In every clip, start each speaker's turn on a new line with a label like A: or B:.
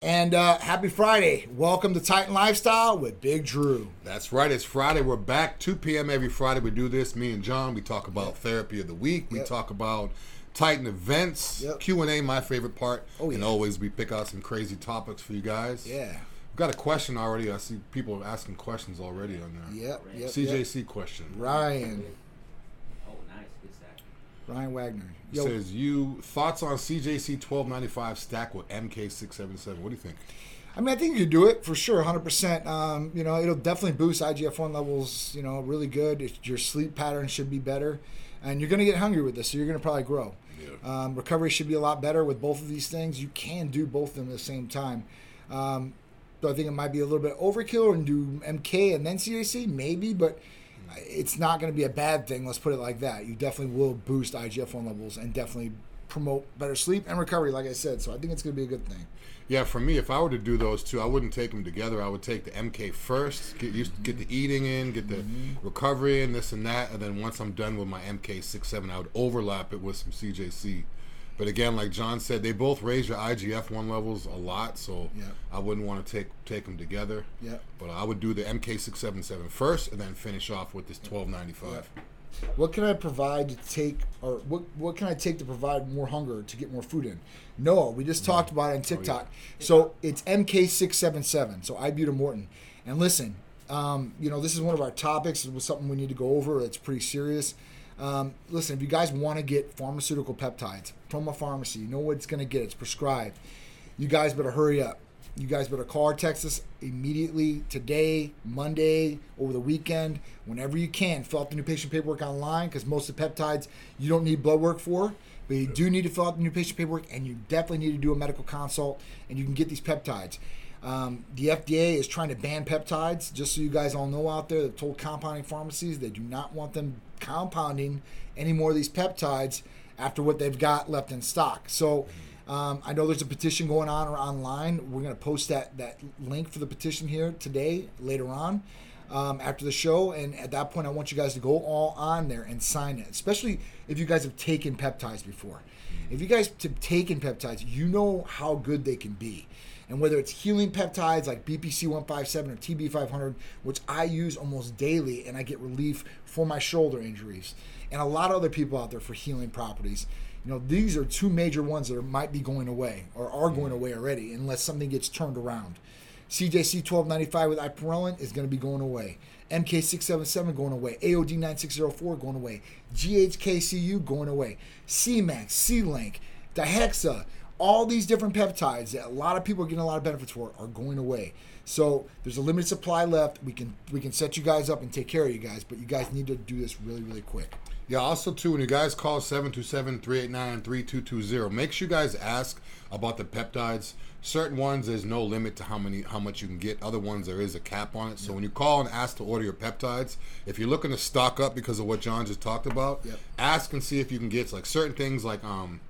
A: And uh, happy Friday. Welcome to Titan Lifestyle with Big Drew.
B: That's right. It's Friday. We're back 2 p.m. every Friday. We do this. Me and John. We talk about therapy of the week. We
A: Yep.
B: talk about Titan events.
A: Yep.
B: Q and A, my favorite part.
A: Oh, yeah.
B: And always we pick out some crazy topics for you guys.
A: Yeah.
B: We've got a question already. I see people asking questions already on there.
A: Yep. Yep.
B: CJC question.
A: Ryan.
C: Oh, nice. Good stack.
A: Ryan Wagner. Yo,
B: says you thoughts on CJC 1295 stack with MK677. What do you think?
A: I mean, I think you do it for sure, 100%. Um, you know, it'll definitely boost IGF-1 levels, you know, really good. It, your sleep pattern should be better. And you're going to get hungry with this, so you're going to probably grow.
B: Yeah.
A: Um, recovery should be a lot better with both of these things. You can do both of them at the same time. Um, do I think it might be a little bit overkill and do MK and then CJC? Maybe, but it's not going to be a bad thing. Let's put it like that. You definitely will boost IGF-1 levels and definitely promote better sleep and recovery, like I said. So I think it's going to be a good thing.
B: Yeah, for me, if I were to do those two, I wouldn't take them together. I would take the MK first, get used, get the eating in, get the
A: Mm-hmm.
B: recovery in, this and that, and then once I'm done with my MK six seven, I would overlap it with some CJC. But again, like John said, they both raise your IGF one levels a lot, so
A: Yeah.
B: I wouldn't want to take take them together.
A: Yep.
B: But I would do the MK677 first, and then finish off with this twelve ninety five.
A: What can I provide to take, or what what can I take to provide more hunger to get more food in? Noah, we just talked about it on TikTok. So it's MK677, so ibutamoren. And listen, um, you know, this is one of our topics. It was something we need to go over. It's pretty serious. Um, listen, if you guys want to get pharmaceutical peptides from a pharmacy, you know what it's going to get. It's prescribed. You guys better hurry up. You guys better call us immediately today, Monday, over the weekend, whenever you can. Fill out the new patient paperwork online because most of the peptides you don't need blood work for, but you do need to fill out the new patient paperwork and you definitely need to do a medical consult and you can get these peptides. Um, the FDA is trying to ban peptides, just so you guys all know out there. They've told compounding pharmacies they do not want them compounding any more of these peptides after what they've got left in stock. So um, I know there's a petition going on or online. We're going to post that that link for the petition here today, later on, um, after the show. And at that point, I want you guys to go all on there and sign it, especially if you guys have taken peptides before. If you guys have taken peptides, you know how good they can be. And whether it's healing peptides like BPC 157 or TB 500, which I use almost daily and I get relief for my shoulder injuries, and a lot of other people out there for healing properties. You know, these are two major ones that are, might be going away or are going mm. away already unless something gets turned around. CJC 1295 with Ipamorelin is going to be going away. MK677 going away. AOD 9604 going away. GHKCU going away. Semax, Selank, Dihexa, all these different peptides that a lot of people are getting a lot of benefits for are going away. So there's a limited supply left. We can we can set you guys up and take care of you guys, but you guys need to do this really really quick.
B: Yeah, also too, when you guys call 727-389-3220, make sure you guys ask about the peptides. Certain ones there's no limit to how many how much you can get. Other ones there is a cap on it. So when you call and ask to order your peptides, if you're looking to stock up because of what John just talked about,
A: Yep.
B: ask and see if you can get like certain things like um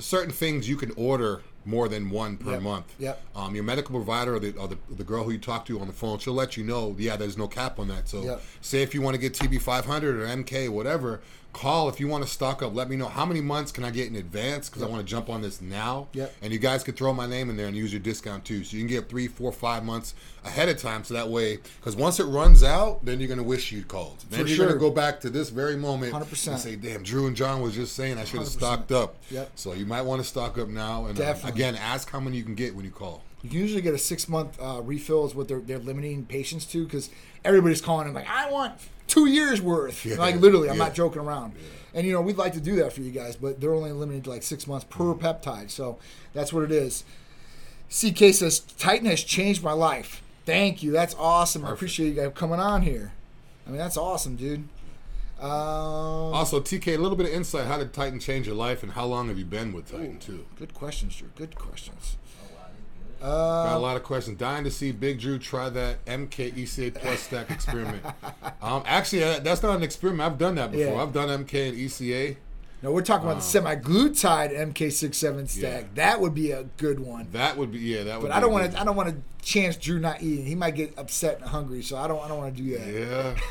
B: certain things you can order more than one per
A: Yep.
B: month.
A: Yep.
B: Um, your medical provider or the, or the the girl who you talk to on the phone, she'll let you know. Yeah, there's no cap on that. So
A: Yep.
B: say if you want to get TB 500 or MK, whatever, call if you want to stock up. Let me know how many months can I get in advance because I want to jump on this now.
A: Yep.
B: And you guys can throw my name in there and use your discount too. So you can get three, four, five months ahead of time. So that way, because once it runs out, then you're gonna wish you'd called. Then
A: For
B: you're
A: sure.
B: gonna go back to this very moment
A: 100%.
B: and say, "Damn, Drew and John was just saying I should have stocked up."
A: Yep.
B: So you might want to stock up now. And uh,
A: Definitely.
B: Again, ask how many you can get when you call.
A: You can usually get a six month uh, refill is what they're they're limiting patients to because everybody's calling and like I want two years worth.
B: Yeah.
A: Like literally, I'm
B: Yeah.
A: not joking around. And you know we'd like to do that for you guys, but they're only limited to like six months per
B: Mm.
A: peptide. So that's what it is. CK says Titan has changed my life. Thank you. That's awesome. I appreciate you guys coming on here. I mean that's awesome, dude. Um,
B: Also, TK, a little bit of insight. How did Titan change your life, and how long have you been with Titan too?
A: good questions, Drew. Good questions.
C: Wow. This is good.
B: Got
A: Uh,
B: a lot of questions. Dying to see Big Drew try that MKECA plus stack experiment. um, actually, uh, that's not an experiment. I've done that before.
A: Yeah.
B: I've done MK and ECA.
A: No, we're talking about the semaglutide MK67 stack.
B: Yeah.
A: That would be a good one.
B: That would be yeah. That would.
A: But
B: be
A: I don't want to. I don't want to chance Drew not eating. He might get upset and hungry. So I don't. I don't want to do that.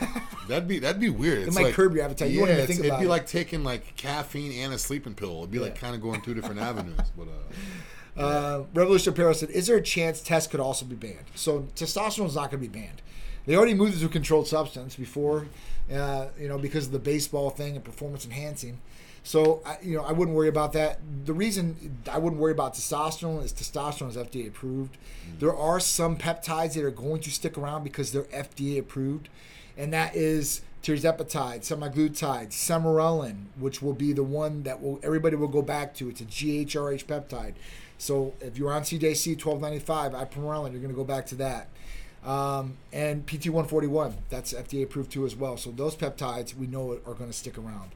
B: Yeah, that'd be that'd be weird. It's
A: might
B: like,
A: curb your appetite. You even
B: it's-
A: think
B: it'd be
A: it.
B: like taking like caffeine and a sleeping pill. It'd be like kind of going two different avenues. But uh,
A: Uh, Revolution Apparel said, "Is there a chance test could also be banned?" So testosterone is not going to be banned. They already moved it to a controlled substance before, uh, you know, because of the baseball thing and performance enhancing. So, I, you know, I wouldn't worry about that. The reason I wouldn't worry about testosterone is testosterone is FDA approved. There are some peptides that are going to stick around because they're FDA approved, and that is tirzepatide, semaglutide, sermorelin, which will be the one that will everybody will go back to. It's a GHRH peptide. So if you're on CJC 1295, ipamorelin, you're going to go back to that. Um, and PT141, that's FDA approved too as well. So those peptides we know are going to stick around.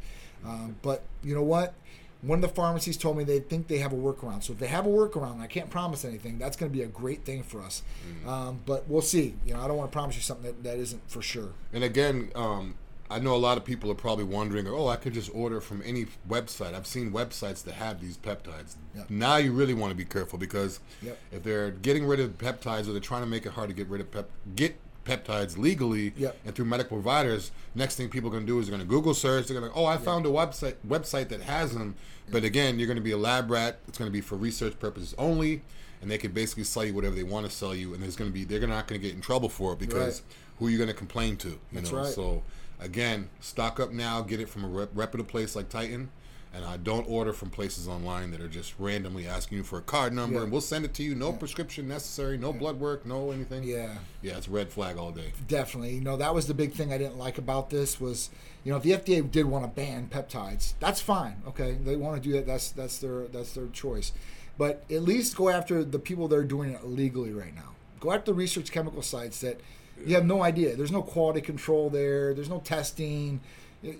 A: Um, but you know what? One of the pharmacies told me they think they have a workaround. So if they have a workaround, I can't promise anything. That's going to be a great thing for us. Um, but we'll see. You know, I don't want to promise you something that, that isn't for sure.
B: And again, um, I know a lot of people are probably wondering, oh, I could just order from any website. I've seen websites that have these peptides.
A: Yep.
B: Now you really want to be careful because
A: Yep.
B: if they're getting rid of peptides or they're trying to make it hard to get rid of pep get peptides legally
A: Yep.
B: and through medical providers, next thing people are going to do is they're going to Google search. They're going to, oh, I found a website website that has them. But again, you're going to be a lab rat. It's going to be for research purposes only, and they can basically sell you whatever they want to sell you. And there's going to be they're not going to get in trouble for it because
A: Right.
B: who are you going to complain to? You
A: That's
B: know,
A: right.
B: so again, stock up now. Get it from a rep- reputable place like Titan, and I don't order from places online that are just randomly asking you for a card number,
A: Yeah.
B: and we'll send it to you. No prescription necessary, no blood work, no anything.
A: Yeah.
B: yeah, it's red flag all day.
A: Definitely. You know, that was the big thing I didn't like about this was, you know, if the FDA did want to ban peptides, that's fine. Okay, they want to do that. That's that's their that's their choice. But at least go after the people that are doing it illegally right now. Go after the research chemical sites that you have no idea. There's no quality control there. There's no testing. It,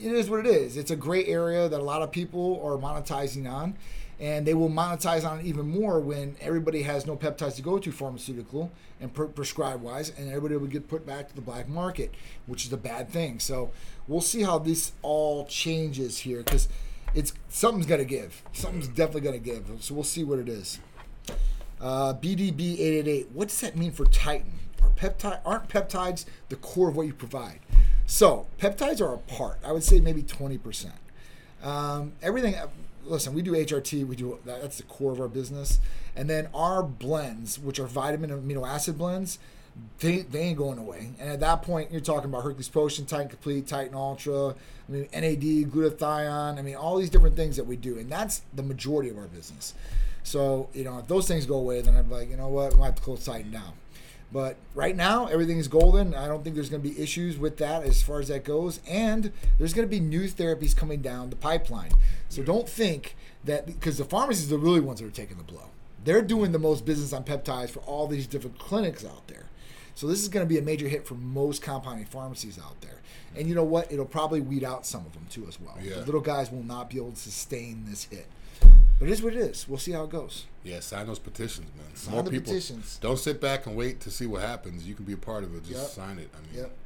A: is what it is. It's a great area that a lot of people are monetizing on, and they will monetize on it even more when everybody has no peptides to go to pharmaceutical and per- prescribe wise, and everybody will get put back to the black market, which is a bad thing. So we'll see how this all changes here because it's something's gonna give. Something's definitely gonna give. So we'll see what it is. Uh, BDB eight eight eight. What does that mean for Titan? Are peptide aren't peptides the core of what you provide? So peptides are a part. I would say maybe twenty percent. Um, everything. Listen, we do HRT. We do that's the core of our business, and then our blends, which are vitamin and amino acid blends, they, they ain't going away. And at that point, you're talking about Hercules Potion, Titan Complete, Titan Ultra, I mean NAD, glutathione. I mean all these different things that we do, and that's the majority of our business. So you know, if those things go away, then I'm like, you know what, we have to close Titan down. But right now, everything is golden. I don't think there's going to be issues with that as far as that goes. And there's going to be new therapies coming down the pipeline. So don't think that because the pharmacies are the really ones that are taking the blow. They're doing the most business on peptides for all these different clinics out there. So this is going to be a major hit for most compounding pharmacies out there. And you know what? It'll probably weed out some of them too as well.
B: Yeah.
A: The little guys will not be able to sustain this hit. But it is what it is. We'll see how it goes.
B: Yeah, sign those petitions, man.
A: Sign
B: More
A: the
B: people.
A: petitions.
B: Don't sit back and wait to see what happens. You can be a part of it. Just
A: Yep.
B: sign it. I mean,
A: Yep.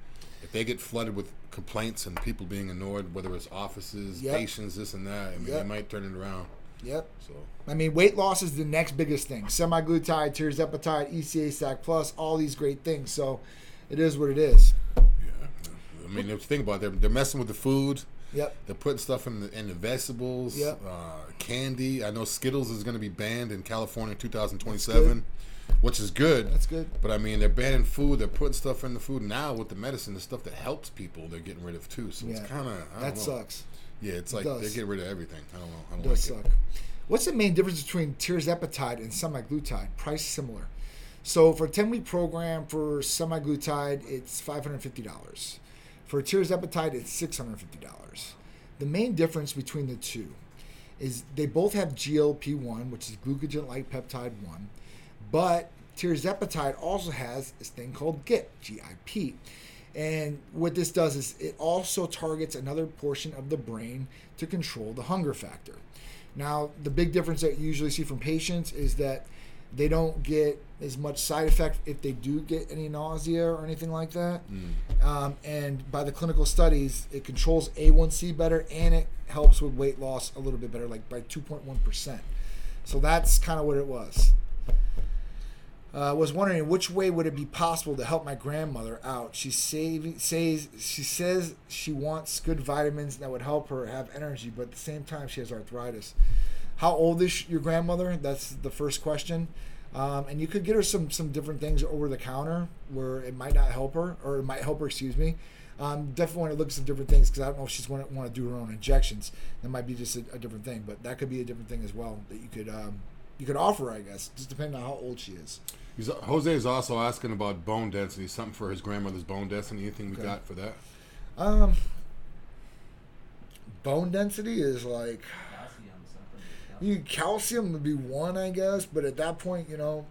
B: if they get flooded with complaints and people being annoyed, whether it's offices,
A: Yep.
B: patients, this and that, I mean, they might turn it around.
A: Yep.
B: So
A: I mean, weight loss is the next biggest thing. Semaglutide, tirzepatide, ECA Stack Plus, all these great things. So it is what it is.
B: yeah, I mean, if you think about it, they're, they're messing with the food.
A: Yep.
B: They're putting stuff in the in the vegetables.
A: Yep.
B: Uh, candy. I know Skittles is going to be banned in California in 2027, which is good.
A: That's good.
B: But I mean, they're banning food. They're putting stuff in the food now with the medicine, the stuff that helps people. They're getting rid of too. So
A: Yeah.
B: it's kind of
A: That sucks.
B: Yeah, it's like
A: does.
B: they get rid of everything. I don't know. I don't
A: does
B: like
A: suck. What's the main difference between tirzepatide and semaglutide? Price similar. So for a 10 week program for semaglutide, it's $550. For tirzepatide, it's $650. The main difference between the two is they both have GLP-1, which is glucagon-like peptide 1, but tirzepatide also has this thing called GIP, GIP. And what this does is it also targets another portion of the brain to control the hunger factor. Now, the big difference that you usually see from patients is that they don't get as much side effect if they do get any nausea or anything like that. Um, and by the clinical studies, it controls A1C better and it helps with weight loss a little bit better, like by 2.1%. So that's kind of what it was. Uh, was wondering which way would it be possible to help my grandmother out. She saving, says she says she wants good vitamins that would help her have energy, but at the same time she has arthritis. How old is your grandmother? That's the first question. Um, and you could get her some some different things over the counter where it might not help her, or it might help her. Excuse me. Um, definitely want to look at some different things because I don't know if she's want to, want to do her own injections. That might be just a, a different thing, but that could be a different thing as well that you could um, you could offer. I guess just depending on how old she is.
B: He's, Jose is also asking about bone density, something for his grandmother's bone density. Anything we
A: Okay.
B: got for that?
A: Um, bone density is like. You calcium would be one, I guess, but at that point, you know,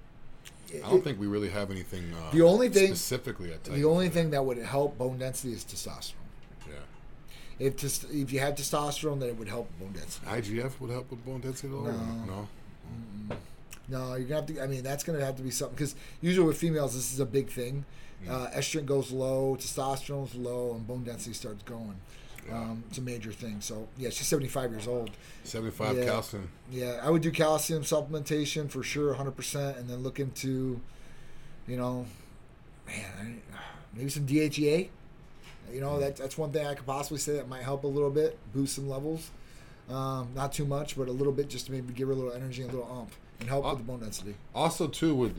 B: I don't think we really have anything. Uh,
A: The only thing-
B: specifically at
A: the only thing that would help bone density is testosterone.
B: yeah,
A: If tes- if you had testosterone, then it would help bone density.
B: IGF would help with bone density at all. or
A: No.
B: no.
A: No, you're gonna have to. I mean, that's gonna have to be something because usually with females, this is a big thing. Uh, estrogen goes low, testosterone's low, and bone density starts going.
B: Yeah.
A: Um, it's a major thing. So yeah, she's 75 years old.
B: Seventy-five
A: Yeah.
B: calcium.
A: Yeah, I would do calcium supplementation for sure, 100%, and then look into, you know, man, maybe some DHEA. You know, that, that's one thing I could possibly say that might help a little bit, boost some levels. Um, not too much, but a little bit just to maybe give her a little energy and a little ump and help with the bone density.
B: Also, too, with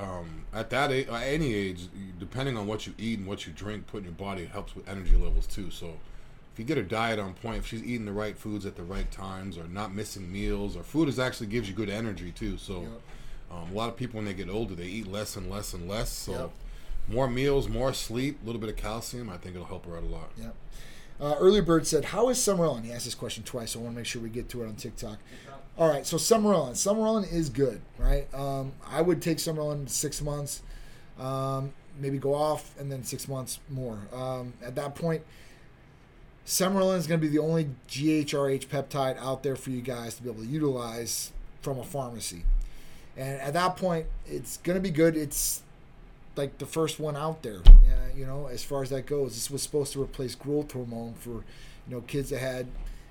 B: um, at that age, at any age, depending on what you eat and what you drink, put in your body helps with energy levels too. So, if you get her diet on point, if she's eating the right foods at the right times, or not missing meals, or food is actually gives you good energy too. So,
A: Yep.
B: um, a lot of people when they get older, they eat less and less and less. So,
A: Yep.
B: more meals, more sleep, a little bit of calcium. I think it'll help her out a lot.
A: Yep. Uh, Early Bird said, How is Sermorelin? He asked this question twice, so I want to make sure we get to it on TikTok. All right, so Sermorelin. Summer Ellen is good, right? Um, I would take Sermorelin six months, um, maybe go off, and then six months more. Um, at that point, Sermorelin is going to be the only GHRH peptide out there for you guys to be able to utilize from a pharmacy. And at that point, it's going to be good. It's like the first one out there. You know, as far as that goes, this was supposed to replace growth hormone for, you know, kids that had,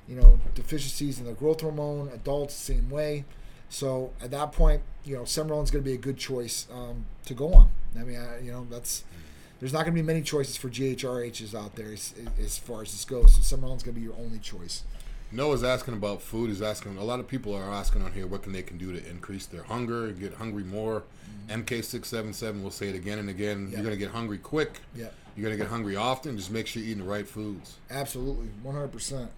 A: you know, deficiencies in their growth hormone. Adults, same way. So at that point, you know, Sermorelin's going to be a good choice um, to go on. I mean, I, you know, that's there's not going to be many choices for GHRHs out there as, as far as this goes. So Sermorelin's going to be your only choice.
B: Noah's asking about food. He's asking a lot of people are asking on here what can they can do to increase their hunger, get hungry more. MK677 We'll say it again and again.
A: Yeah.
B: You're gonna get hungry quick.
A: Yeah.
B: You're gonna get hungry often. Just make sure you're eating the right foods.
A: Absolutely, one hundred percent.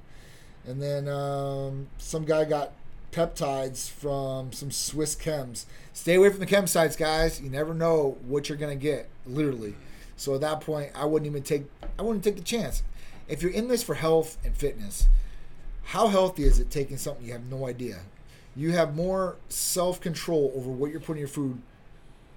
A: And then um, some guy got peptides from some Swiss chems. Stay away from the chem sites, guys. You never know what you're gonna get, literally. So at that point, I wouldn't even take. I wouldn't take the chance. If you're in this for health and fitness, how healthy is it taking something you have no idea? You have more self control over what you're putting your food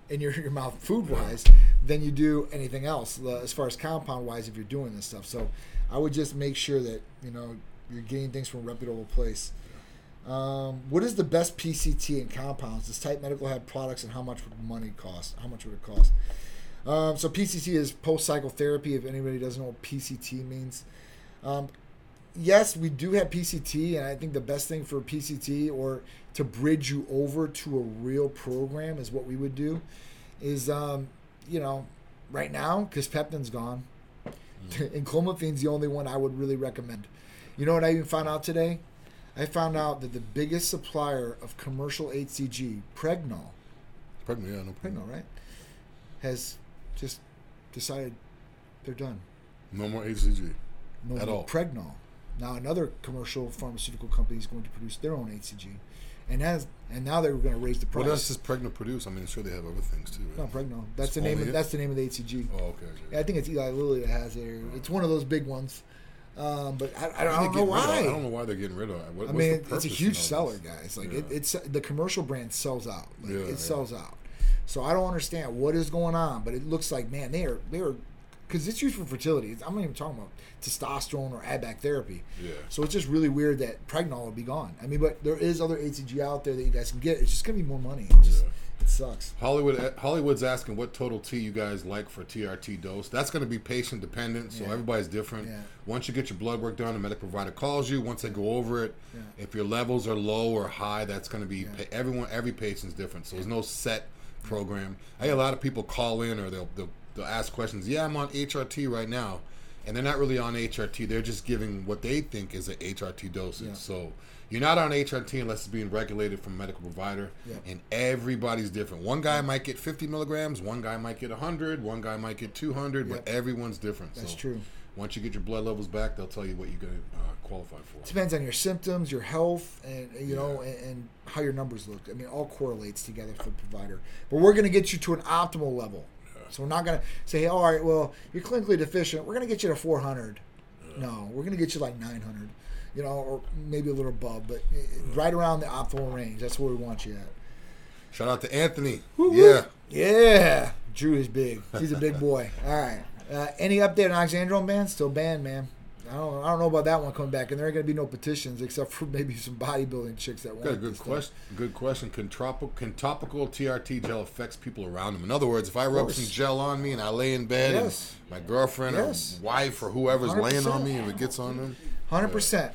A: in your, your mouth food wise than you do anything else uh, as far as compound wise if you're doing this stuff. So I would just make sure that you know you're getting things from a reputable place. Um, what is the best PCT in compounds? Does Titan Medical have products and how much would money cost? How much would it cost? Um, so PCT is post cycle therapy. If anybody doesn't know what PCT means, um, yes, we do have PCT, and I think the best thing for PCT or to bridge you over to a real program is what we would do. Is um, you know, right now because Peptin's gone, and clomiphene's the only one I would really recommend. You know what I even found out today? I found out that the biggest supplier of commercial HCG, Pregnyl,
B: Pregnant, yeah, no.
A: Pregnyl, right, has just decided they're done.
B: No more HCG.
A: No
B: At
A: more
B: all.
A: Pregnyl. Now another commercial pharmaceutical company is going to produce their own HCG, and as and now they're going to raise the price.
B: What else does Pregnant produce? I mean, sure they have other things too.
A: no
B: Right?
A: Pregnyl. That's the name. Of,
B: it?
A: that's the name of the HCG.
B: Oh, okay.
A: Yeah, I think it's Eli Lilly that has it. It's one of those big ones. Um, but I, I, don't
B: they
A: know why.
B: I don't know why they're getting rid of it. What,
A: I mean, it's a huge seller, guys. Like
B: Yeah.
A: it, it's the commercial brand sells out. Like,
B: Yeah,
A: it
B: yeah.
A: sells out. So I don't understand what is going on, but it looks like man, they are they are because it's used for fertility. I'm not even talking about testosterone or add back therapy.
B: Yeah.
A: So it's just really weird that Pregnyl would be gone. I mean, but there is other HCG out there that you guys can get. It's just gonna be more money. It, just,
B: Yeah.
A: it sucks.
B: Hollywood eh, Hollywood's asking what total T you guys like for TRT dose. That's going to be patient dependent, so
A: Yeah.
B: everybody's different.
A: Yeah.
B: Once you get your blood work done, the medical provider calls you. Once they go over it,
A: Yeah.
B: if your levels are low or high, that's going to be everyone. Every patient's different, so there's no set program. I get a lot of people call in or they'll, they'll they'll ask questions. Yeah, I'm on HRT right now, and they're not really on HRT. They're just giving what they think is an HRT dosage.
A: Yeah.
B: So you're not on HRT unless it's being regulated from a medical provider,
A: Yeah.
B: and everybody's different. One guy might get 50 milligrams, one guy might get 100, one guy might get 200, but everyone's different.
A: That's
B: so
A: true.
B: Once you get your blood levels back, they'll tell you what you're going to uh, qualify for.
A: depends on your symptoms, your health, and you know, and, and how your numbers look. I mean, it all correlates together for the provider. But we're going to get you to an optimal level. So we're not going to say, hey, all right, well, you're clinically deficient. We're going to get you to 400. No, we're going to get you like 900, you know, or maybe a little above, but eh, right around the optimal range. That's where we want you at.
B: Shout out to Anthony.
A: Woo, woo.
B: yeah.
A: Yeah. Drew is big. He's a big boy. All right. Uh, any update on Oxandrolone ban? Still banned, man. I don't, I don't know about that one coming back, and there ain't gonna be no petitions except for maybe some bodybuilding chicks that want
B: Got good
A: stuff.
B: question. Good question. Can, tropical, can topical TRT gel affects people around them? In other words, if I rub some gel on me and I lay in bed
A: Yes.
B: and my girlfriend
A: Yes.
B: or wife or whoever's laying
A: 100%.
B: on me and it gets on them,
A: Hundred percent.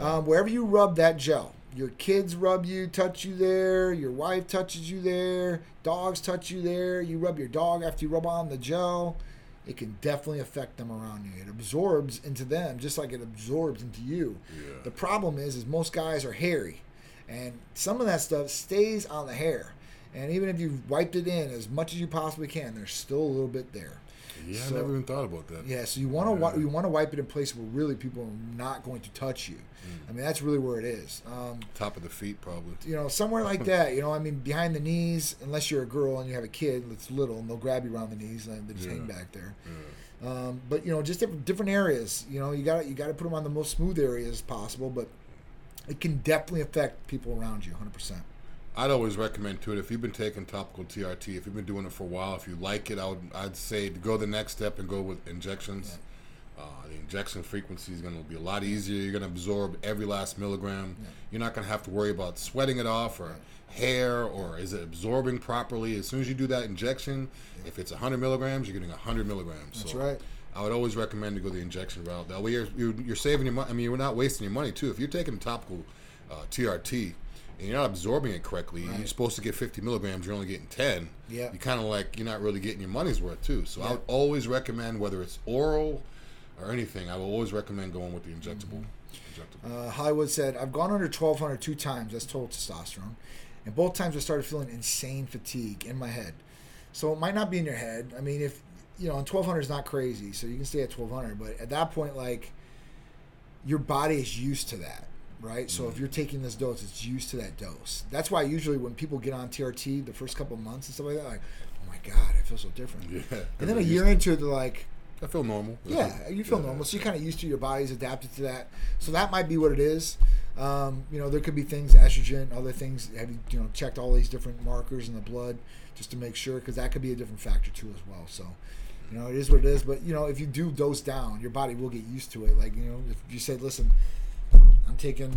A: Um, wherever you rub that gel, your kids rub you, touch you there. Your wife touches you there. Dogs touch you there. You rub your dog after you rub on the gel. It can definitely affect them around you. It absorbs into them just like it absorbs into you.
B: Yeah.
A: The problem is, is most guys are hairy, and some of that stuff stays on the hair. And even if you've wiped it in as much as you possibly can, there's still a little bit there.
B: Yeah,
A: So-
B: I never even thought about that.
A: Yeah, so you want to wi- you want to wipe it in place where really people are not going to touch you. I mean, that's really where it is. Um,
B: Top of the feet, probably.
A: you know, somewhere like that. You know, I mean, behind the knees, unless you're a girl and you have a kid that's little, and they'll grab you around the knees and they just hang back there. Um, but you know, just different different areas. You know, you got you got to put them on the most smooth areas possible, but it can definitely affect people around you, 100. percent
B: I'd always recommend to it if you've been taking topical TRT, if you've been doing it for a while, if you like it, I would I'd say to go the next step and go with injections. Uh, the injection frequency is going to be a lot easier. You're going to absorb every last milligram. You're not going to have to worry about sweating it off or hair or is it absorbing properly. As soon as you do that injection, if it's 100 milligrams, you're getting 100 milligrams.
A: That's
B: So
A: right.
B: I would always recommend to go the injection route. That way, you're, you're, you're saving your money. I mean, you're not wasting your money too. If you're taking topical uh, TRT and you're not absorbing it correctly, you're supposed to get 50 milligrams. You're only getting 10.
A: Yeah.
B: You kind of like you're not really getting your money's worth too. So I would always recommend whether it's oral or anything. I would always recommend going with the injectable.
A: Mm-hmm.
B: Injectable.
A: Uh, Hollywood said, I've gone under 1200 two times. That's total testosterone. And both times I started feeling insane fatigue in my head. So it might not be in your head. I mean, if, you know, and 1200 is not crazy. So you can stay at 1200. But at that point, like, your body is used to that, right? So if you're taking this dose, it's used to that dose. That's why usually when people get on TRT the first couple of months and stuff like that, like, oh my God, I feel so different.
B: Yeah,
A: And then a year into it, they're like,
B: I feel normal.
A: yeah, you feel
B: Yeah.
A: normal. So you're kind of used to your body's adapted to that. So that might be what it is. Um, you know, there could be things, estrogen, other things. Have you, you know, checked all these different markers in the blood just to make sure? Because that could be a different factor too as well. So, you know, it is what it is. But, you know, if you do dose down, your body will get used to it. Like, you know, if you said, listen, I'm taking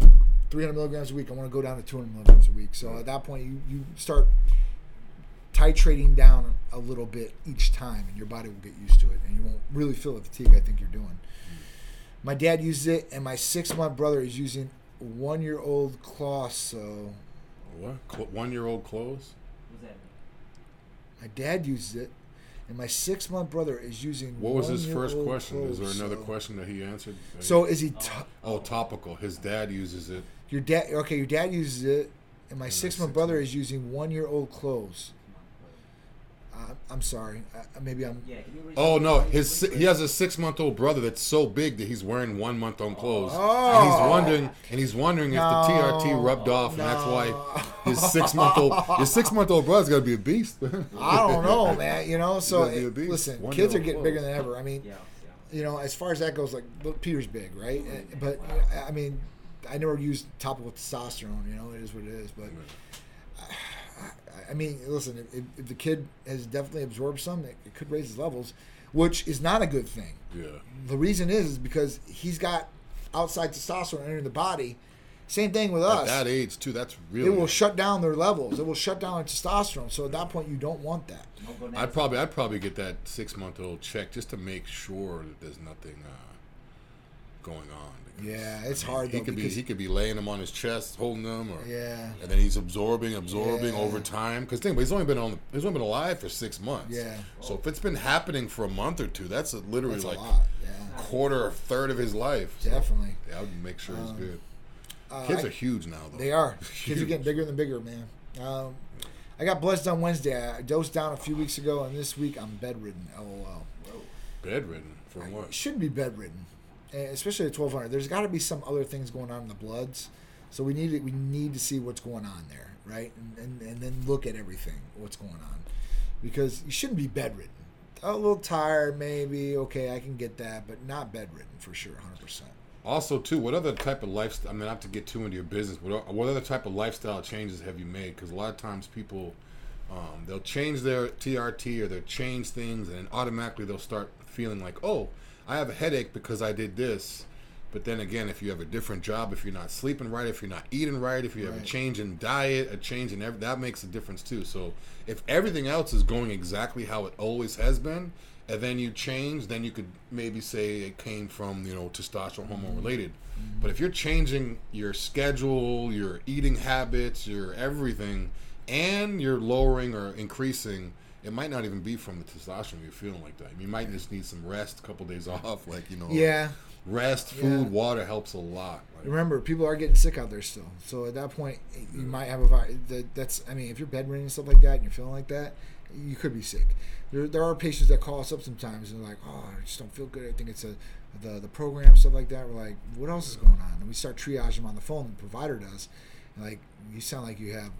A: 300 milligrams a week, I want to go down to 200 milligrams a week. So at that point, you, you start titrating down a little bit each time, and your body will get used to it, and you won't really feel the fatigue I think you're doing. My dad uses it, and my six month brother is using one year old Clauso.
B: What? Cl- one year old clothes?
C: What's that mean?
A: My dad uses it, and my six month brother is using.
B: What was his first question? Is there another
A: Close-O.
B: question that he answered?
A: So is he? T-
B: oh, topical. His dad uses it.
A: your dad? Okay, your dad uses it, and my
B: my
A: six month brother is using one year old clothes.
C: Come
A: Uh, I'm sorry. Uh, maybe I'm.
C: Yeah, can you read
B: Oh no, his he has a six month old brother that's so big that he's wearing one month old clothes,
A: Oh.
B: and he's wondering and he's wondering if the TRT rubbed off, and that's why his six month old his six month old brother's got to be a beast.
A: I don't know, man. You know, so
B: gotta be a
A: it- listen,
B: One
A: kids are getting
B: old
A: bigger than ever. I mean,
C: Yeah, yeah.
A: you know, as far as that goes, like Peter's big, right? Uh, But I mean, I never used topical testosterone. You know, it is what it is. But I, I mean, listen, if, if the kid has definitely absorbed some, it, it could raise his levels, which is not a good thing.
B: yeah,
A: The reason is, is because he's got outside testosterone entering the body. Same thing with us.
B: at that age too. That's really.
A: it will shut down their levels. It will shut down their testosterone. So at that point, you don't want that.
B: I'd probably I'd probably get that six month old check just to make sure that there's nothing uh, going on.
A: Yeah, it's hard
B: He
A: though
B: could be he could be laying them on his chest, holding them, or
A: yeah,
B: and then he's absorbing, absorbing
A: Yeah.
B: over time. Because think, but he's only been on, he's only been alive for six months.
A: Yeah.
B: So if it's been happening for a month or two, that's literally
A: that's
B: like.
A: Yeah.
B: quarter or third of his life. So,
A: Definitely.
B: yeah, I would make sure he's good.
A: Uh,
B: Kids
A: I-
B: are huge now, though.
A: They are. Kids are getting bigger and bigger, man. Um, I got blessed on Wednesday. I dosed down a few weeks ago, and this week I'm bedridden. LOL.
B: Bedridden from
A: I
B: what?
A: shouldn't be bedridden, especially at 1200. There's got to be some other things going on in the bloods, so we need to, we need to see what's going on there, right? And, and and then look at everything, what's going on, because you shouldn't be bedridden. A little tired, maybe. Okay, I can get that, but not bedridden for sure, 100. percent
B: Also, too, what other type of lifestyle? I mean, not to get too into your business, but what other type of lifestyle changes have you made? Because a lot of times people, um, they'll change their TRT or they'll change things, and automatically they'll start feeling like, oh, I have a headache because I did this. But then again, if you have a different job, if you're not sleeping right, if you're not eating right, if you have a change in diet, a change in every, that makes a difference too. So if everything else is going exactly how it always has been, and then you change, then you could maybe say it came from you know testosterone hormone mm-hmm. related. Mm-hmm. But if you're changing your schedule, your eating habits, your everything, and you're lowering or increasing, it might not even be from the testosterone you're feeling like that. You might just need some rest, a couple days off, like you know.
A: Yeah.
B: Rest,
A: Yeah.
B: food, water helps a lot. Like,
A: Remember, people are getting sick out there still. So at that point, you might have a that, that's. I mean, if you're bedridden and stuff like that, and you're feeling like that, you could be sick. There, there are patients that call us up sometimes and they're like, "Oh, I just don't feel good. I think it's a the the program stuff like that." We're like, "What else is going on?" And we start triaging them on the phone. The provider does. And like, you sound like you have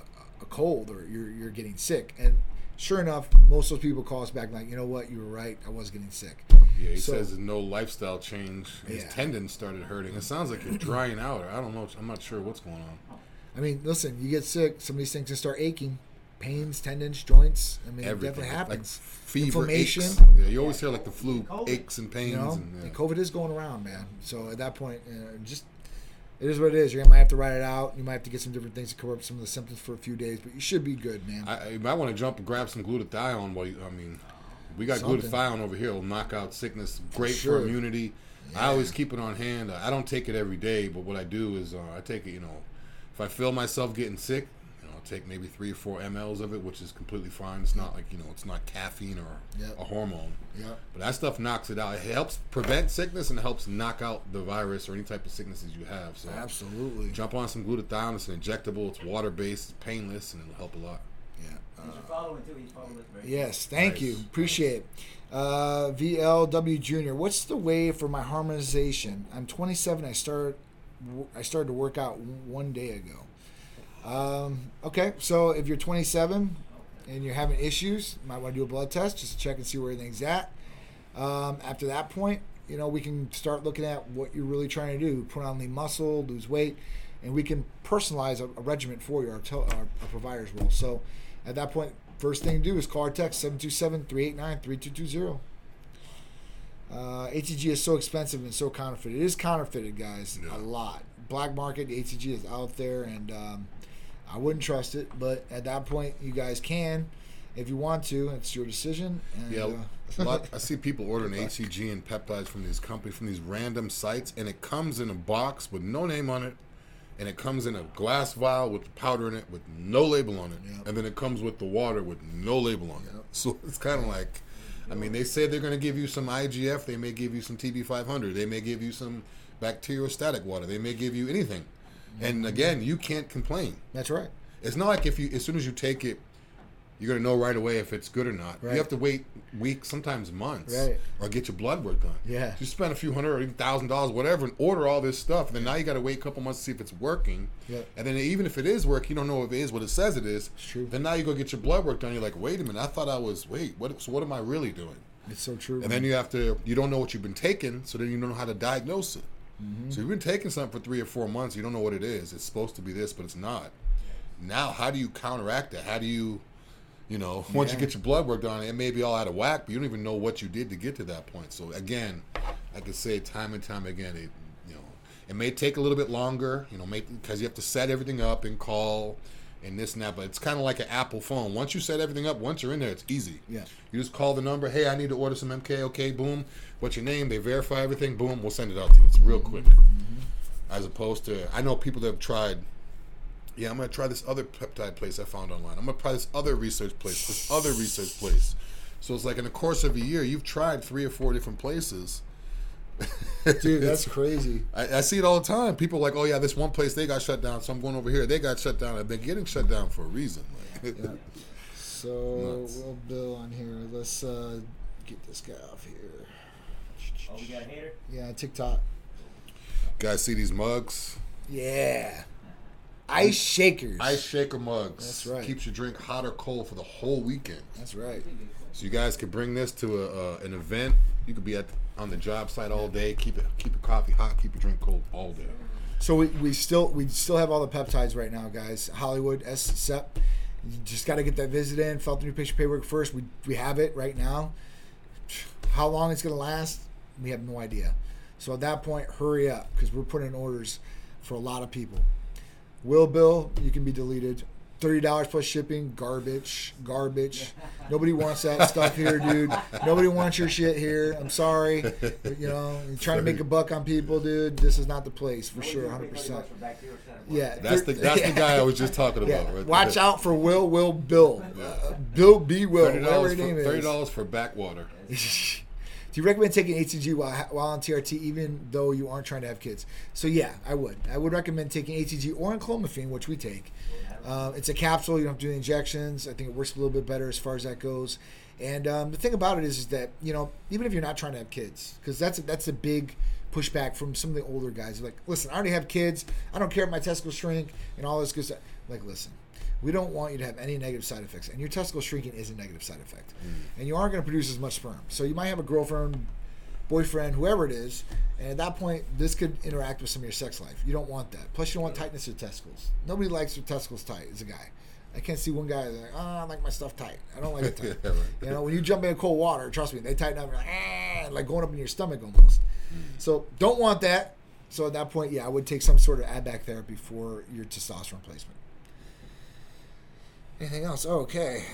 A: a- a cold or you're you're getting sick. And sure enough, most of those people call us back like, "You know what? You were right. I was getting sick."
B: Yeah, he
A: So-
B: says no lifestyle change. His
A: Yeah.
B: tendons started hurting. It sounds like you're drying out, or I don't know. I'm not sure what's going on.
A: I mean, listen, you get sick, some of these things can start aching, pains, tendons, joints. I mean, it
B: Everything
A: definitely
B: like
A: happens.
B: fever,
A: Inflammation.
B: aches. Yeah, you always hear like the flu aches and pains.
A: you know,
B: and, yeah.
A: and COVID is going around, man. So at that point, uh, just it is what it is. You might have to write it out. You might have to get some different things to cover up some of the symptoms for a few days, but you should be good, man.
B: I, I might want to jump and grab some glutathione. While you, I mean, we got
A: Something.
B: glutathione over here. It'll knock out sickness. Great
A: Sure.
B: for immunity. I always keep it on hand. I don't take it every day, but what I do is uh, I take it. You know, if I feel myself getting sick, you take maybe three or four mLs of it, which is completely fine. It's not like you know, it's not caffeine or
A: Yep.
B: a hormone.
A: yeah.
B: But that stuff knocks it out. It helps prevent sickness and helps knock out the virus or any type of sicknesses you have. So
A: Absolutely.
B: jump on some glutathione. It's an injectable. It's water based. It's painless, and it'll help a lot.
A: Yeah.
D: You should follow it too. He's following us very
A: Yes, thank
B: Nice.
A: you. Appreciate it. Uh, VLW Junior, what's the way for my harmonization? I'm 27. I started I started to work out one day ago. Um, okay, so if you're 27 and you're having issues, you might want to do a blood test just to check and see where everything's at. Um, after that point, you know, we can start looking at what you're really trying to do: put on lean muscle, lose weight, and we can personalize a, a regimen for you. Our, tel- our, our providers will. So, at that point, first thing to do is call our text 727-389-3220. Uh, HCG is so expensive and so counterfeited. It is counterfeited, guys,
B: Yeah.
A: a lot. Black market HCG is out there, and um, I wouldn't trust it. But at that point, you guys can, if you want to. It's your decision. And,
B: Yeah,
A: uh,
B: lot, I see people ordering HCG and peptides from these companies from these random sites, and it comes in a box with no name on it, and it comes in a glass vial with powder in it with no label on it,
A: Yep.
B: and then it comes with the water with no label on it.
A: Yep.
B: So it's kind of like, I mean, they say they're going to give you some IGF, they may give you some TB500, they may give you some bacteriostatic water, they may give you anything, and again, you can't complain.
A: that's right.
B: It's not like if you as soon as you take it, you're gonna know right away if it's good or not.
A: Right.
B: You have to wait weeks, sometimes months,
A: Right.
B: or get your blood work done.
A: Yeah.
B: you spend a few hundred or even thousand dollars, whatever, and order all this stuff, and then now you got to wait a couple months to see if it's working.
A: Yeah.
B: And then even if it is working, you don't know if it is what it says it is.
A: It's true.
B: Then now you go get your blood work done. You're like, wait a minute, I thought I was wait, what? So what am I really doing?
A: It's so true.
B: And then you have to, you don't know what you've been taking, so then you don't know how to diagnose it.
A: Mm-hmm.
B: So you've been taking something for three or four months, you don't know what it is. It's supposed to be this, but it's not. Now, how do you counteract that? How do you, you know, once you get your blood work done, it may be all out of whack, but you don't even know what you did to get to that point. So again, I could say time and time again, it, you know, it may take a little bit longer, you know, because you have to set everything up and call and this and that. But it's kind of like an Apple phone. Once you set everything up, once you're in there, it's easy.
A: Yeah.
B: You just call the number. Hey, I need to order some MK. Okay, boom. What's your name? They verify everything. Boom. We'll send it out to you. It's real quick. As opposed to, I know people that have tried. Yeah, I'm gonna try this other peptide place I found online. I'm gonna try this other research place, this other research place. So it's like in the course of a year, you've tried three or four different places,
A: Dude, that's crazy.
B: I, I see it all the time. People are like, oh yeah, this one place they got shut down, so I'm going over here. They got shut down. They're getting shut down for a reason. Like,
A: Yeah. So
B: Nuts.
A: Will Bill on here. Let's uh, get this guy off here.
D: Oh, we got a hater?
A: Yeah, TikTok.
B: Guys, see these mugs?
A: Yeah. Ice shakers.
B: Ice shaker mugs.
A: That's right.
B: Keeps your drink hot or cold for the whole weekend.
A: That's right.
B: So you guys could bring this to a, uh, an event. You could be at on the job site all day. Keep it keep your coffee hot. Keep your drink cold all day.
A: So we, we still we still have all the peptides right now, guys. Hollywood S SEP. You just got to get that visit in. Fill out the new patient paperwork first. We we have it right now. How long it's gonna last, we have no idea. So at that point, hurry up because we're putting orders for a lot of people. Will bill, you can be deleted. Thirty dollars plus shipping, garbage, garbage. Nobody wants that stuff here, dude. Nobody wants your shit here. I'm sorry. You know, you're trying to make a buck on people, dude. This is not the place for sure, 100.
D: 30
A: percent
D: bucks for bacterial center.
A: Yeah,
B: That's the that's the guy I was just talking about.
A: yeah.
B: Right
A: Watch
B: there.
A: out for Will, Will, Bill, uh, Bill B. Will,
B: Thirty
A: whatever
B: dollars
A: his name
B: for thirty
A: is.
B: dollars for backwater.
A: Do you recommend taking HCG while, while on TRT, even though you aren't trying to have kids? So yeah, I would. I would recommend taking HCG or enclomiphene, which we take. Um, it's a capsule. You don't have to do injections. I think it works a little bit better as far as that goes. And um, the thing about it is, is that you know, even if you're not trying to have kids, because that's that's a big pushback from some of the older guys. Like, listen, I already have kids. I don't care if my testicles shrink and all this good stuff. Like, listen, we don't want you to have any negative side effects, and your testicle shrinking is a negative side effect, mm. and you aren't going to produce as much sperm. So you might have a girlfriend, boyfriend, whoever it is, and at that point, this could interact with some of your sex life. You don't want that. Plus, you don't want tightness of testicles. Nobody likes their testicles tight as a guy. I can't see one guy like, oh, I like my stuff tight. I don't like it tight.
B: Yeah, right.
A: You know, when you jump in cold water, trust me, they tighten up. You're like, eh, like going up in your stomach almost. Mm. So don't want that. So at that point, yeah, I would take some sort of add back therapy for your testosterone replacement. Anything else? Oh, okay.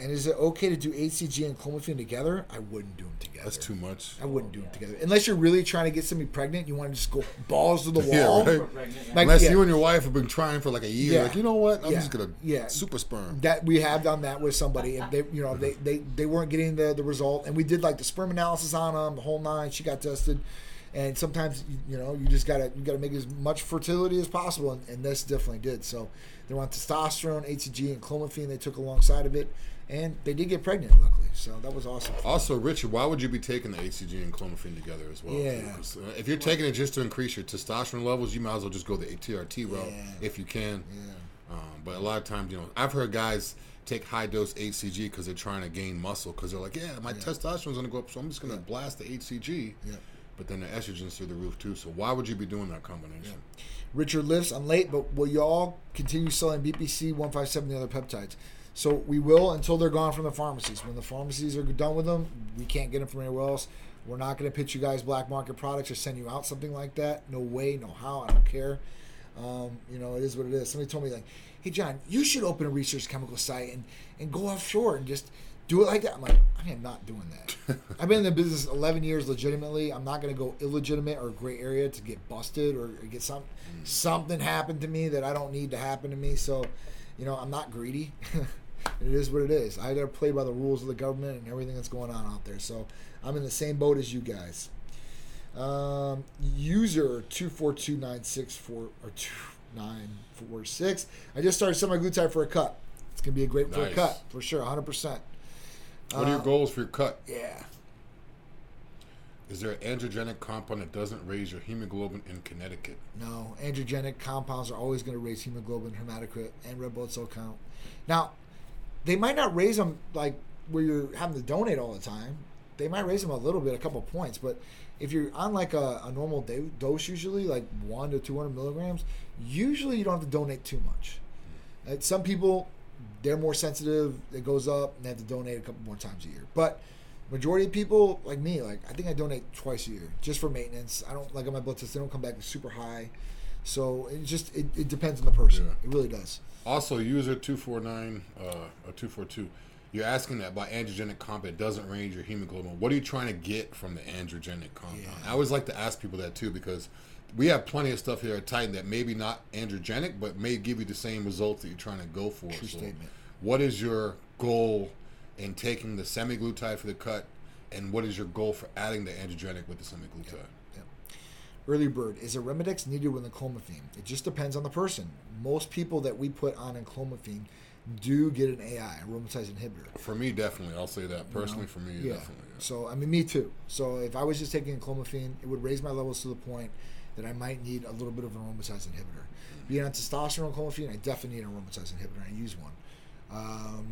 A: And is it okay to do HCG and clomiphene together? I wouldn't do them together.
B: That's too much.
A: I wouldn't do them together unless you're really trying to get somebody pregnant. You want to just go balls to the
B: Yeah,
A: wall.
B: right.
D: We're pregnant, yeah.
A: Like,
B: Unless
A: yeah.
B: you and your wife have been trying for like a year,
A: Yeah.
B: like you know what, I'm
A: Yeah.
B: just gonna
A: Yeah.
B: super sperm.
A: that we have done that with somebody and they you know they, they they weren't getting the the result and we did like the sperm analysis on them the whole nine she got tested and sometimes you- you know you just gotta you gotta make as much fertility as possible and, and this definitely did so they were on testosterone hcg and clomiphene they took alongside of it and they did get pregnant luckily so that was awesome
B: Also, Richard, why would you be taking the HCG and clomiphene together as well?
A: Yeah.
B: Uh, If you're taking it just to increase your testosterone levels, you might as well just go the ATRT route
A: Yeah.
B: if you can.
A: yeah
B: Um, but a lot of times, you know, I've heard guys take high dose HCG because they're trying to gain muscle because they're like, yeah, my testosterone's going to go up, so I'm just going to blast the HCG.
A: Yeah.
B: But then the estrogen's through the roof too. So why would you be doing that combination?
A: Richard lifts. I'm late, but will y'all continue selling BPC 157 and the other peptides? So we will until they're gone from the pharmacies. When the pharmacies are done with them, we can't get them from anywhere else. We're not going to pitch you guys black market products or send you out something like that. No way, no how. I don't care. Um, you know, it is what it is. Somebody told me like, "Hey, John, you should open a research chemical site and and go offshore and just do it like that." I'm like, I am not doing that. I've been in the business 11 years legitimately. I'm not going to go illegitimate or gray area to get busted or get some something happen to me that I don't need to happen to me. So, you know, I'm not greedy. it is what it is. I got to play by the rules of the government and everything that's going on out there. So, I'm in the same boat as you guys. Um, user two four two nine six four or two nine four six. I just started semaglutide for a cut. It's gonna be a great for a cut for sure, hundred percent.
B: What are your
A: Uh,
B: goals for your cut?
A: Yeah.
B: Is there an androgenic compound that doesn't raise your hemoglobin and hematocrit?
A: No, androgenic compounds are always going to raise hemoglobin, hematocrit, and red blood cell count. Now, they might not raise them like where you're having to donate all the time. They might raise them a little bit, a couple points, but if you're on like a, a normal day, dose, usually like one to two hundred milligrams, usually you don't have to donate too much. Uh, some people, they're more sensitive. It goes up, and they have to donate a couple more times a year. But majority of people like me, like I think I donate twice a year just for maintenance. I don't like on my blood tests; they don't come back super high. So it just it, it depends on the person.
B: Yeah.
A: It really does.
B: Also, user two four nine uh, or two four two. You're asking that by androgenic compound doesn't range your hemoglobin. What are you trying to get from the androgenic compound?
A: Yeah.
B: I always like to ask people that too because we have plenty of stuff here at Titan that maybe not androgenic, but may give you the same results that you're trying to go for.
A: True statement.
B: What is your goal in taking the semaglutide for the cut, and what is your goal for adding the androgenic with the semaglutide?
A: Yeah. Early bird is Arimidex needed with enclomiphene? It just depends on the person. Most people that we put on enclomiphene do get an AI, a aromatase inhibitor.
B: For me, definitely. I'll say that personally. For me,
A: Yeah.
B: definitely. yeah.
A: So I mean, me too. So if I was just taking clomiphene, it would raise my levels to the point that I might need a little bit of an aromatase inhibitor. Being on testosterone clomiphene, I definitely need an aromatase inhibitor. I use one. Um,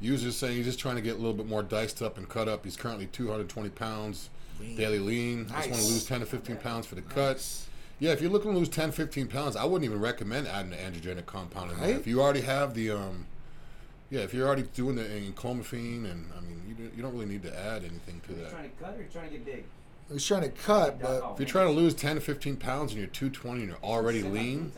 B: User's saying he's just trying to get a little bit more diced up and cut up. He's currently 220 pounds
A: Lean.
B: daily lean. I just want to lose 10 to 15 pounds for the cut.
A: Nice.
B: Yeah, if you're looking to lose 10, 15 pounds, I wouldn't even recommend adding an androgenic compound in there.
A: Right?
B: If you already have the, um, yeah, if you're already doing the clomiphene, and I mean, you don't, you don't really need to add anything to
D: Are you
B: that.
D: trying to cut or you trying to get big?
A: I was trying to cut, but
B: If you're trying to lose 10 to 15 pounds and you're 220 and you're already lean,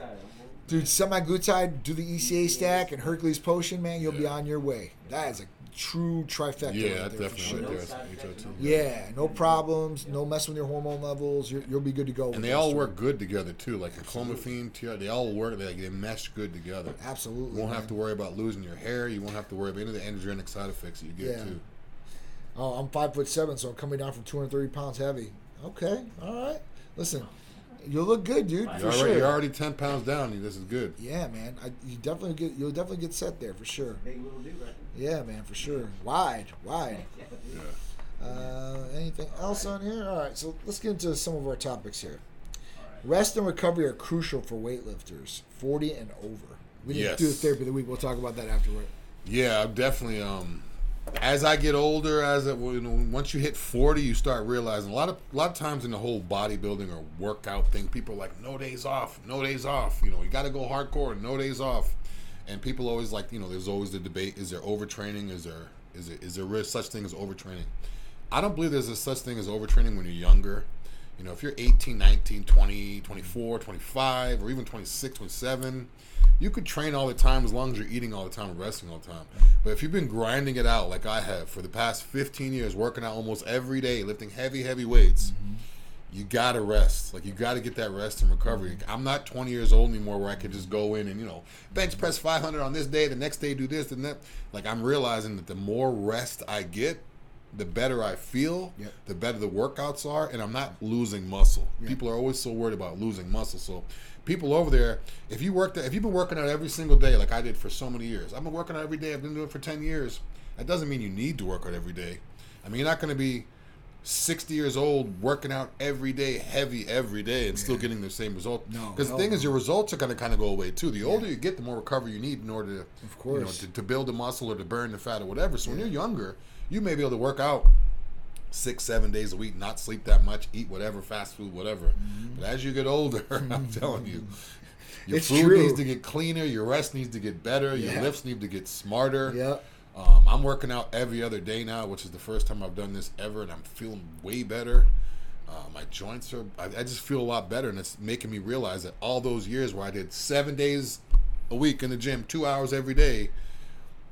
A: dude, semaglutide, do the ECA stack and Hercules potion, man, you'll be on your way. That is a true trifecta.
B: yeah,
A: right there
B: definitely
A: sure.
B: there.
D: No
B: is
D: side effects,
B: HO2.
A: Yeah, no problems, no messing with your hormone levels. You're, you'll be good to go.
B: And they all
A: three.
B: work good together too. Like the clomiphene, TR, they all work. They, they mesh good together.
A: Absolutely.
B: You won't
A: man.
B: have to worry about losing your hair. You won't have to worry about any of the androgenic side effects that you get
A: Yeah.
B: too.
A: Oh, I'm five foot seven, so I'm coming down from 230 pounds heavy. Okay, all right. Listen, you'll look good, dude,
B: You're
A: for
B: already,
A: sure.
B: you're already 10 pounds down. This is good.
A: yeah, man. I, you definitely get you'll definitely get set there for sure.
D: Big little dude, right?
A: Yeah, man, for sure. Wide, wide.
D: Yeah,
A: Uh, anything else on here? All right, so let's get into some of our topics here. Rest and recovery are crucial for weightlifters, 40 and over. We didn't do the therapy of the week. We'll talk about that afterward.
B: Yeah, I'm definitely. Um, as I get older, as it, you know, once you hit 40, you start realizing a lot of a lot of times in the whole bodybuilding or workout thing, people are like no days off, no days off. You know, you got to go hardcore, no days off. And people always like, you know, there's always the debate: is there overtraining? Is there is it is there such thing as overtraining? I don't believe there's a such thing as overtraining when you're younger. You know, if you're 18, 19, 20, 24, 25, or even 26, 27, you could train all the time as long as you're eating all the time and resting all the time. But if you've been grinding it out like I have for the past 15 years, working out almost every day, lifting heavy, heavy weights, mm-hmm. you gotta rest. Like you gotta get that rest and recovery. I'm not 20 years old anymore where I can just go in and you know bench press 500 on this day, the next day do this and that. Like I'm realizing that the more rest I get, the better I feel,
A: Yep.
B: the better the workouts are, and I'm not losing muscle. People are always so worried about losing muscle. So people over there, if you worked, if you've been working out every single day like I did for so many years, I've been working out every day. I've been doing it for 10 years. That doesn't mean you need to work out every day. I mean, you're not going to be 60 years old working out every day, heavy every day, and still getting the same result.
A: No,
B: because the thing is, your results are going to kind of go away too. The older you get, the more recovery you need in order to,
A: Of
B: you know,
A: course.
B: to, to build the muscle or to burn the fat or whatever. So when you're younger, you may be able to work out six, seven days a week, not sleep that much, eat whatever, fast food, whatever.
A: Mm-hmm.
B: But as you get older, I'm telling you, your
A: It's
B: food
A: true.
B: needs to get cleaner, your rest needs to get better,
A: Yeah.
B: your lifts need to get smarter.
A: Yeah.
B: Um, I'm working out every other day now, which is the first time I've done this ever, and I'm feeling way better. Uh, my joints are, I, I just feel a lot better, and it's making me realize that all those years where I did seven days a week in the gym, two hours every day,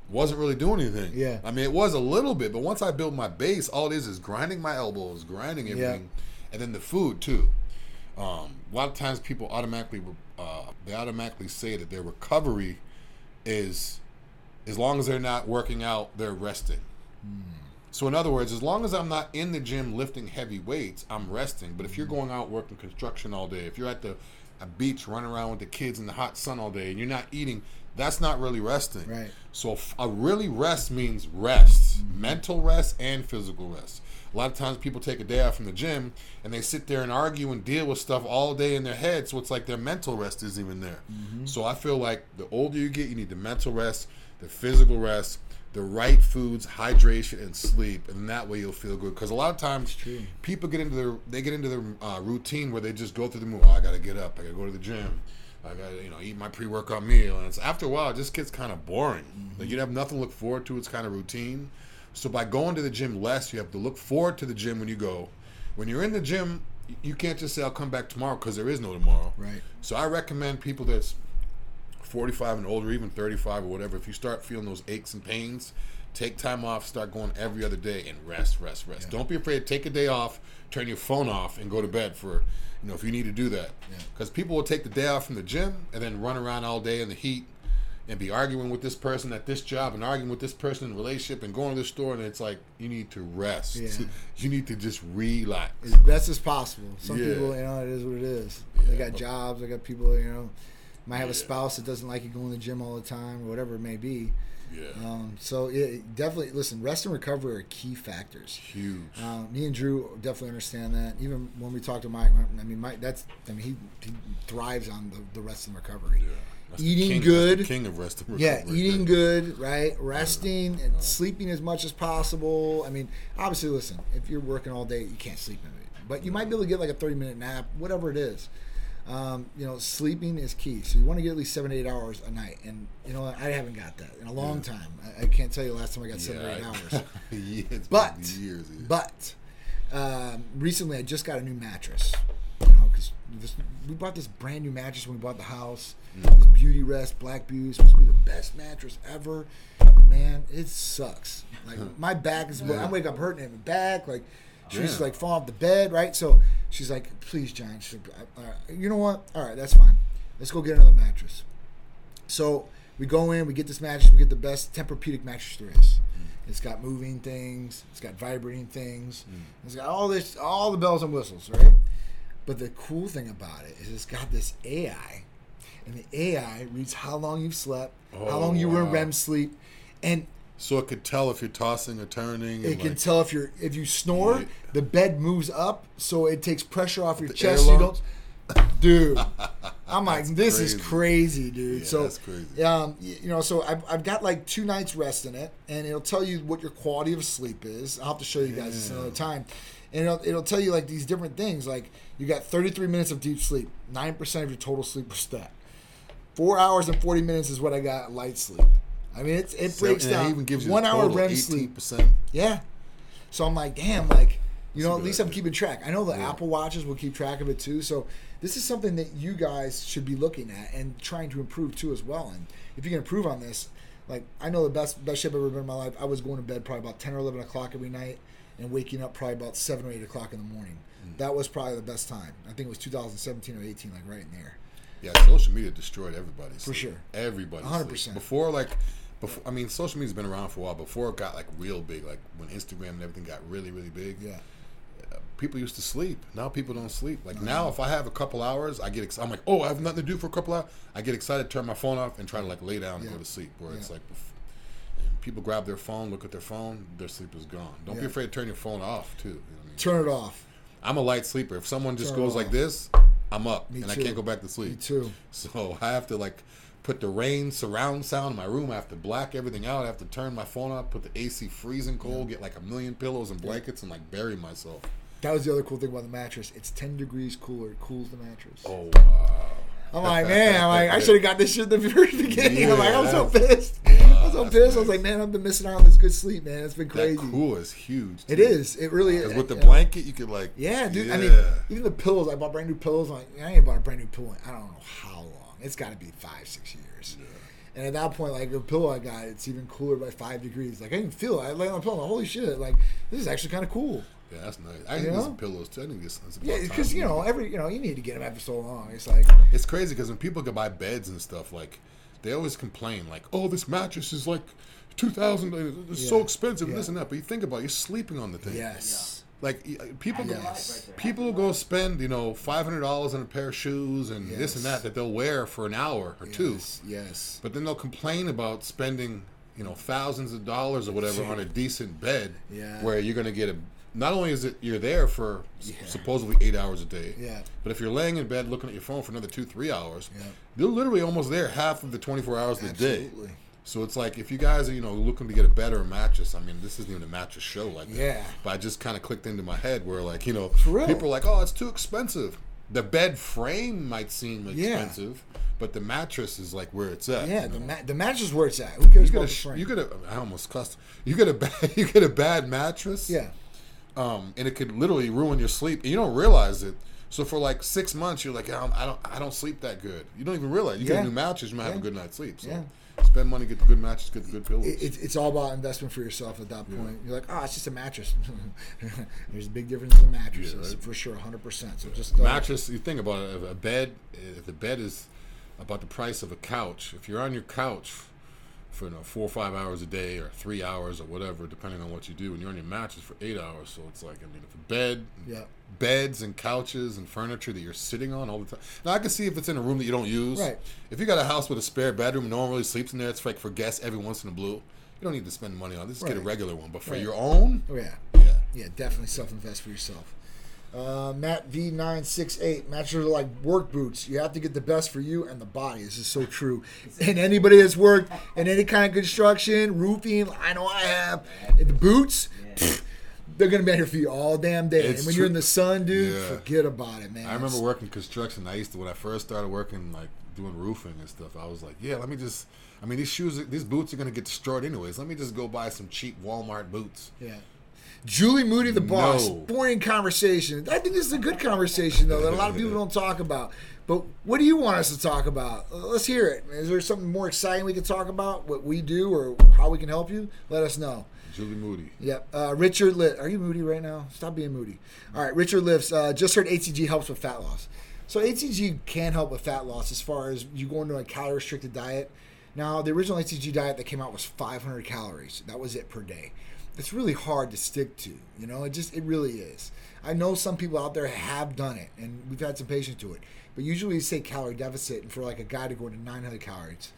B: wasn't really doing anything.
A: Yeah.
B: I mean, it was a little bit, but once I built my base, all it is is grinding my elbows, grinding everything, and then the food too. Um, a lot of times people automatically, uh, they automatically say that their recovery is as long as they're not working out, they're resting. Hmm. So in other words, as long as I'm not in the gym lifting heavy weights, I'm resting. But if you're hmm. going out working construction all day, if you're at the a beach running around with the kids in the hot sun all day and you're not eating, that's not really resting.
A: Right.
B: So a really rest means rest, hmm. mental rest and physical rest. A lot of times people take a day off from the gym and they sit there and argue and deal with stuff all day in their head. So it's like their mental rest isn't even there. Mm-hmm. So I feel like the older you get, you need the mental rest, the physical rest, the right foods, hydration, and sleep, and that way you'll feel good. Because a lot of times people get into their they get into their uh, routine where they just go through the move. Oh, I got to get up. I got to go to the gym. I got to you know eat my pre workout meal, and it's after a while it just gets kind of boring. Like you have nothing to look forward to. It's kind of routine. So by going to the gym less, you have to look forward to the gym when you go. When you're in the gym, you can't just say I'll come back tomorrow because there is no tomorrow.
A: Right.
B: So I recommend people that's 45 and older, even 35 or whatever, if you start feeling those aches and pains, take time off, start going every other day and rest, rest, rest. Don't be afraid. Take a day off, turn your phone off, and go to bed for, you know, if you need to do that.
A: Yeah.
B: Because people will take the day off from the gym and then run around all day in the heat, and be arguing with this person at this job and arguing with this person in relationship and going to the store and it's like you need to rest.
A: Yeah.
B: You need to just relax.
A: as best as possible. Some
B: Yeah.
A: people, you know, it is what it is. They
B: Yeah.
A: got jobs. They got people, you know, might have a spouse that doesn't like you going to the gym all the time or whatever it may be.
B: Yeah.
A: Um, so yeah, definitely listen. Rest and recovery are key factors.
B: Huge.
A: Um, me and Drew definitely understand that. Even when we talk to Mike, I mean, Mike, that's I mean, he, he thrives on the, the rest and recovery.
B: yeah. That's
A: eating
B: king-
A: good.
B: king of rest and recovery.
A: Yeah, eating good, right? Resting and sleeping as much as possible. I mean, obviously, listen, if you're working all day, you can't sleep in it, but you might be able to get like a 30 minute nap, whatever it is. Um, you know, sleeping is key. So you want to get at least seven to eight hours a night, and you know, I haven't got that in a long time. I, I can't tell you the last time I got seven or eight
B: Yeah,
A: hours.
B: Yeah, it's
A: But
B: years. yeah.
A: but um, recently, I just got a new mattress. You know, because we bought this brand new mattress when we bought the house. This Beauty Rest Black Beauty supposed to be the best mattress ever. Man, it sucks. Like my back is. I wake up hurting in my back. Like she's
B: Yeah.
A: like falling off the bed. Right. So she's like, "Please, John." She's like, "All right, you know what? All right, that's fine. Let's go get another mattress." So we go in, we get this mattress, we get the best Tempur-Pedic mattress there is. Mm. It's got moving things, it's got vibrating things, mm. it's got all this, all the bells and whistles, right? But the cool thing about it is it's got this AI, and the AI reads how long you've slept, how
B: Oh,
A: long you were in.
B: Oh,
A: REM sleep, and
B: So it could tell if you're tossing or turning.
A: it can
B: like,
A: tell if you're if you snore,
B: Yeah.
A: the bed moves up, so it takes pressure off your
B: The
A: chest. So you don't, dude. I'm like, this is
B: crazy.
A: crazy, dude.
B: Yeah,
A: so
B: that's crazy.
A: Um, you know, so I've, I've got like two nights rest in it, and it'll tell you what your quality of sleep is. I'll have to show you guys this another time, and it'll, it'll tell you like these different things. Like you got 33 minutes of deep sleep, nine percent of your total sleep was stat. Four hours and 40 minutes is what I got light sleep. I mean, it's, it breaks
B: it
A: down.
B: even gives you
A: one hour REM sleep.
B: 18%.
A: Yeah. So I'm like, damn, like, you know, at least I'm keeping track. I know the
B: Yeah.
A: Apple Watches will keep track of it too. So this is something that you guys should be looking at and trying to improve too as well. And if you can improve on this, like I know the best best shape I've ever been in my life. I was going to bed probably about ten or eleven o'clock every night and waking up probably about seven or eight o'clock in the morning.
B: Mm.
A: That was probably the best time. I think it was 2017 or 18, like right in there.
B: Yeah, social media destroyed everybody.
A: For sure.
B: Everybody.
A: 100%.
B: Before, like, before, I mean, social media's been around for a while. Before it got like real big, like when Instagram and everything got really, really big.
A: Yeah.
B: uh, People used to sleep. Now people don't sleep. Like now, if I have a couple hours, I get. Ex- I'm like, oh, I have nothing to do for a couple hours. I get excited, turn my phone off, and try to like lay down and
A: Yeah.
B: go to sleep. Where it's like, people grab their phone, look at their phone, their sleep is gone. Don't be afraid to turn your phone off too. You know I mean?
A: Turn it off.
B: I'm a light sleeper. If someone just
A: Turn
B: goes like this, I'm up
A: Me
B: and
A: too.
B: I can't go back to sleep.
A: Me too.
B: So I have to like put the rain surround sound in my room. I have to black everything out. I have to turn my phone off, put the AC freezing cold, get like a million pillows and blankets, and like bury myself.
A: That was the other cool thing about the mattress. It's 10 degrees cooler. It cools the mattress.
B: Oh wow!
A: I'm like, man, I'm like, I should have got this shit in the very beginning. I'm like, I'm so
B: Yeah.
A: pissed. I'm so
B: that's
A: pissed. I was like, man, I've been missing out on this good sleep, man. It's been crazy.
B: That cool is huge.
A: It is. It really is.
B: with the
A: Yeah.
B: blanket, you could like
A: Yeah, dude.
B: Yeah.
A: I mean, even the pillows. I bought brand new pillows. I'm like, I ain't bought a brand new pillow. in I don't know how long. It's got to be five, six years. And at that point, like the pillow I got, it's even cooler by five degrees. Like I can feel it. I lay on the pillow. Like, Holy shit! Like this is actually kind of cool.
B: yeah, that's nice. I
A: You
B: need
A: know?
B: some pillows too. I think this.
A: Yeah, because you know every you know you need to get them after so long. It's like
B: It's crazy because when people go buy beds and stuff, like they always complain, like, "Oh, this mattress is like two thousand. It's so
A: Yeah.
B: expensive, and this and that." But you think about, it, you're sleeping on the thing.
A: yes,
B: Like y- uh, people, go,
A: Yes.
B: people go spend you know five hundred dollars on a pair of shoes and this and that that they'll wear for an hour or two,
A: yes, yes.
B: but then they'll complain about spending you know thousands of dollars or whatever on a decent bed,
A: Yeah.
B: where you're going to get a. Not only is it you're there for s- supposedly eight hours a day,
A: Yeah.
B: but if you're laying in bed looking at your phone for another two three hours,
A: Yeah.
B: you're literally almost there half of the 24 hours of the day. So it's like if you guys are you know looking to get a better mattress, I mean this isn't even a mattress show like that.
A: Yeah.
B: But I just kind of clicked into my head where like you know people are like oh it's too expensive. The bed frame might seem
A: Yeah.
B: expensive, but the mattress is like where it's at.
A: Yeah,
B: you
A: the ma- the mattress is where it's at. Who cares
B: you
A: about
B: get
A: the
B: a
A: frame?
B: you get a I almost cussed. You get a bad you get a bad mattress.
A: yeah,
B: Um, and it could literally ruin your sleep, and you don't realize it. So for like six months, you're like, I don't, I don't, I don't sleep that good. You don't even realize. You get a new mattress, you might have a good night's sleep. So
A: Yeah.
B: Spend money, get the good mattress, get the good pillows.
A: it, it, it's all about investment for yourself at that point. You're like, oh, it's just a mattress. There's a big difference in mattresses
B: Yeah, right.
A: for sure, 100. percent So just uh,
B: mattress. You think about it. A bed, if the bed is about the price of a couch. If you're on your couch for you know, four or five hours a day, or three hours, or whatever, depending on what you do, and you're on your mattress for eight hours, so it's like I mean, if a bed,
A: Yeah.
B: beds and couches and furniture that you're sitting on all the time. Now I can see if it's in a room that you don't use.
A: Right.
B: If you got a house with a spare bedroom, no one really sleeps in there. It's like for guests every once in a blue. You don't need to spend money on this. Just get a regular one. But for
A: Right.
B: your own,
A: Oh yeah.
B: yeah.
A: Yeah, definitely self-invest for yourself. Uh, Matt V968, mattresses are like work boots. You have to get the best for you and the body. This is so true. And anybody that's worked in any kind of construction, roofing, I know I have, and the boots, pfft, they're going to be on your feet all damn day.
B: It's
A: and when you're in the sun, dude,
B: Yeah.
A: forget about it, man.
B: I remember working construction. I used to when I first started working like doing roofing and stuff. I was like, yeah, let me just. I mean, these shoes, these boots are gonna get destroyed anyways. Let me just go buy some cheap Walmart boots.
A: Yeah. Julie Moody, the boss.
B: No.
A: Boring conversation. I think this is a good conversation, though, that a lot of people don't talk about. But what do you want us to talk about? Let's hear it. Is there something more exciting we can talk about? What we do or how we can help you? Let us know.
B: Julie Moody.
A: Yep. Uh, Richard Lift. Are you moody right now? Stop being moody. All right. Richard Lifts. Uh, just heard HCG helps with fat loss. So HCG can help with fat loss as far as you go into a calorie restricted diet. Now, the original HCG diet that came out was 500 calories. That was it per day. It's really hard to stick to. You know, it just it really is. I know some people out there have done it, and we've had some patience to it. But usually, you say calorie deficit, and for like a guy to go into 900 calories,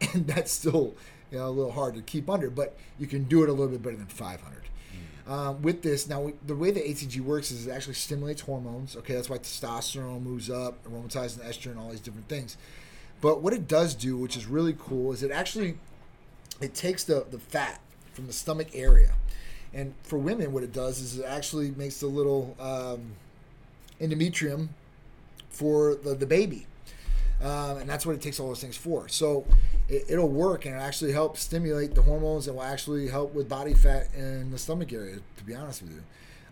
A: and that's still you know a little hard to keep under. But you can do it a little bit better than 500. Um, with this, now we, the way the HCG works is it actually stimulates hormones. Okay, that's why testosterone moves up, aromatizing estrogen, all these different things. But what it does do, which is really cool, is it actually it takes the the fat from the stomach area, and for women, what it does is it actually makes the little um, endometrium for the, the baby. Um, and that's what it takes all those things for. So it, it'll work and it actually help stimulate the hormones and will actually help with body fat in the stomach area, to be honest with you.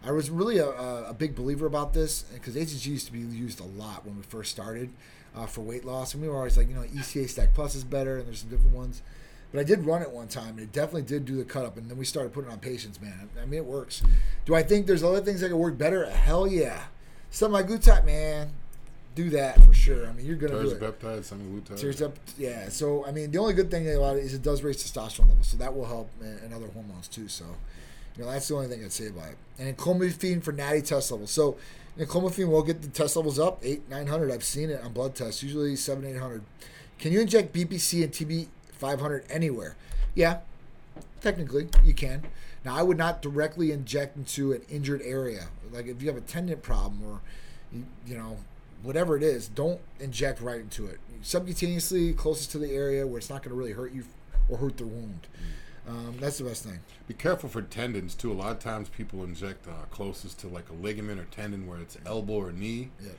A: I was really a, a big believer about this because HCG used to be used a lot when we first started uh, for weight loss. And we were always like, you know, ECA Stack Plus is better and there's some different ones. But I did run it one time and it definitely did do the cut up. And then we started putting on patients, man. I mean, it works. Do I think there's other things that could work better? Hell yeah. Something like Glutide, man, do that for sure. I mean, you're going to do it.
B: Tirzepatide, semaglutide.
A: Tears up, yeah. So I mean, the only good thing about it is it does raise testosterone levels, so that will help eh, and, and other hormones too. So, you know, that's the only thing I'd say about it. And clomiphene for natty test levels. So, clomiphene will get the test levels up eight, nine hundred. I've seen it on blood tests, usually seven, eight hundred. Can you inject BPC and TB five hundred anywhere? Yeah, technically you can. Now, I would not directly inject into an injured area. Like if you have a tendon problem or, you, you know, whatever it is, don't inject right into it. Subcutaneously, closest to the area where it's not going to really hurt you or hurt the wound. Um, that's the best thing.
B: Be careful for tendons too. A lot of times people inject uh, closest to like a ligament or tendon where it's elbow or knee.
A: Yeah.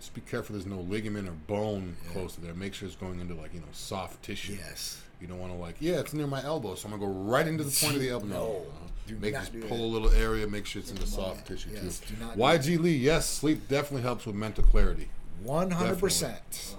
B: Just be careful. There's no ligament or bone close to there. Make sure it's going into like you know soft tissue.
A: Yes.
B: You don't want to like yeah, it's near my elbow, so I'm gonna go right into the point of the elbow.
A: No,
B: Uh,
A: do
B: make
A: not
B: just pull
A: that.
B: a little area. Make sure it's in the soft tissue
A: Yes,
B: too.
A: do not do
B: YG Lee, yes, sleep definitely helps with mental clarity.
A: One hundred percent.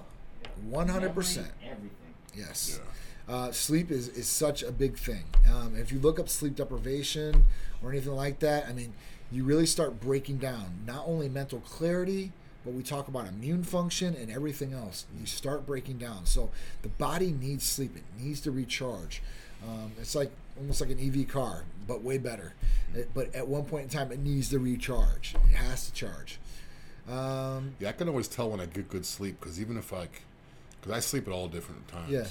A: One hundred percent.
D: Everything.
A: Yes.
B: Yeah.
A: Uh, sleep is, is such a big thing. Um, if you look up sleep deprivation or anything like that, I mean, you really start breaking down not only mental clarity, but we talk about immune function and everything else. You start breaking down. So the body needs sleep. It needs to recharge. Um, it's like almost like an EV car, but way better. It- but at one point in time, it needs to recharge. It has to charge. Um,
B: Yeah, I can always tell when I get good sleep because even if I, because I sleep at all different times.
A: Yeah.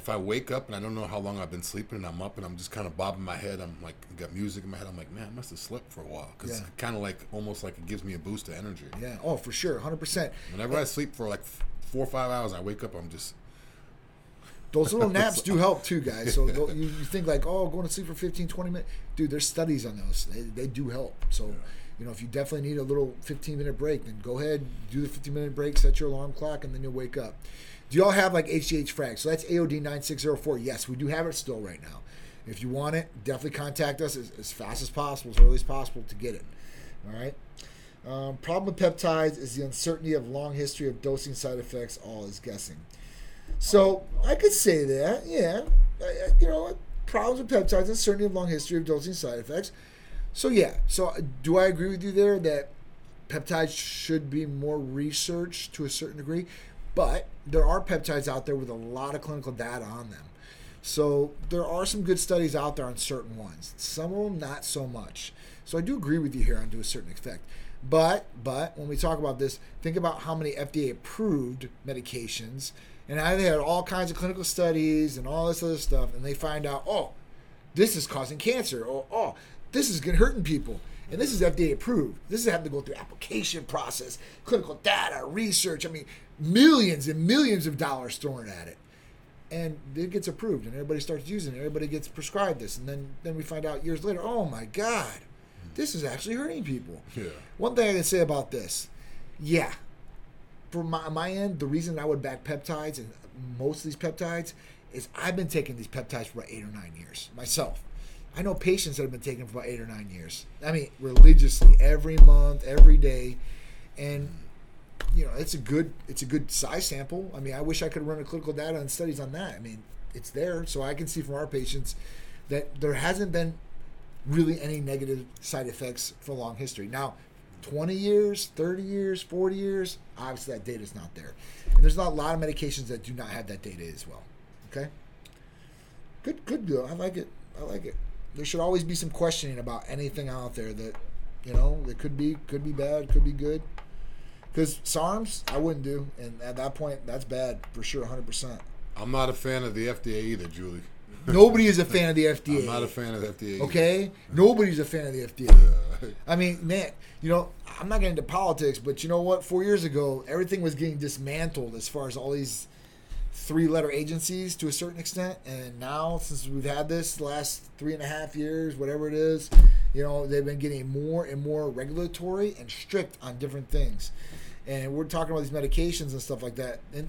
B: If I wake up and I don't know how long I've been sleeping and I'm up and I'm just kind of bobbing my head, I'm like got music in my head. I'm like, man, I must have slept for a while because
A: Yeah.
B: kind of like almost like it gives me a boost of energy.
A: yeah. Oh, for sure. 100%.
B: Whenever I sleep for like four or five hours, I wake up, I'm just
A: Those little naps do help too, guys. So tho- you, you think like, oh, going to sleep for 15, 20 minutes. Dude, there's studies on those. They, they do help. So, you know, if you definitely need a little 15 minute break, then go ahead, do the 15 minute break, set your alarm clock, and then you'll wake up. Do y'all have like HGH frag? So that's AOD 9604. Yes, we do have it still right now. If you want it, definitely contact us as, as fast as possible, as early as possible to get it. All right. Um, problem with peptides is the uncertainty of long history of dosing side effects. All is guessing. So I could say that, yeah. I, I- you know, problems with peptides and certainty of long history of dosing side effects. So yeah. So uh, do I agree with you there that peptides should be more researched to a certain degree? But there are peptides out there with a lot of clinical data on them. So there are some good studies out there on certain ones. Some of them not so much. So I do agree with you here on to a certain effect. But but when we talk about this, think about how many FDA approved medications and now they had all kinds of clinical studies and all this other stuff, and they find out, oh, this is causing cancer, or oh, this is hurting people, and this is FDA approved. This is having to go through application process, clinical data, research. I mean, millions and millions of dollars thrown at it, and it gets approved, and everybody starts using it. Everybody gets prescribed this, and then then we find out years later, oh my God, this is actually hurting people.
B: Yeah.
A: One thing I can say about this, yeah, from my, my end, the reason I would back peptides and most of these peptides is I've been taking these peptides for about eight or nine years myself. I know patients that have been taking for about eight or nine years. I mean, religiously, every month, every day, and you know, it's a good it's a good size sample. I mean, I wish I could run a clinical data and studies on that. I mean, it's there, so I can see from our patients that there hasn't been really any negative side effects for long history. Now, 20 years, 30 years, 40 years, obviously that data is not there. And there's not a lot of medications that do not have that data as well. Okay? Good, good deal. I like it. I like it. There should always be some questioning about anything out there that, you know, that could be could be bad, could be good. Because SARMs, I wouldn't do, and at that point, that's bad for sure, 100. percent
B: I'm not a fan of the FDA either, Julie.
A: Nobody is a fan of the FDA.
B: I'm not a fan of the FDA. either.
A: Okay, nobody's a fan of the FDA.
B: Yeah.
A: I mean, man, you know, I'm not getting into politics, but you know what? Four years ago, everything was getting dismantled as far as all these three-letter agencies to a certain extent, and now since we've had this last three and a half years, whatever it is, you know, they've been getting more and more regulatory and strict on different things. And we're talking about these medications and stuff like that. And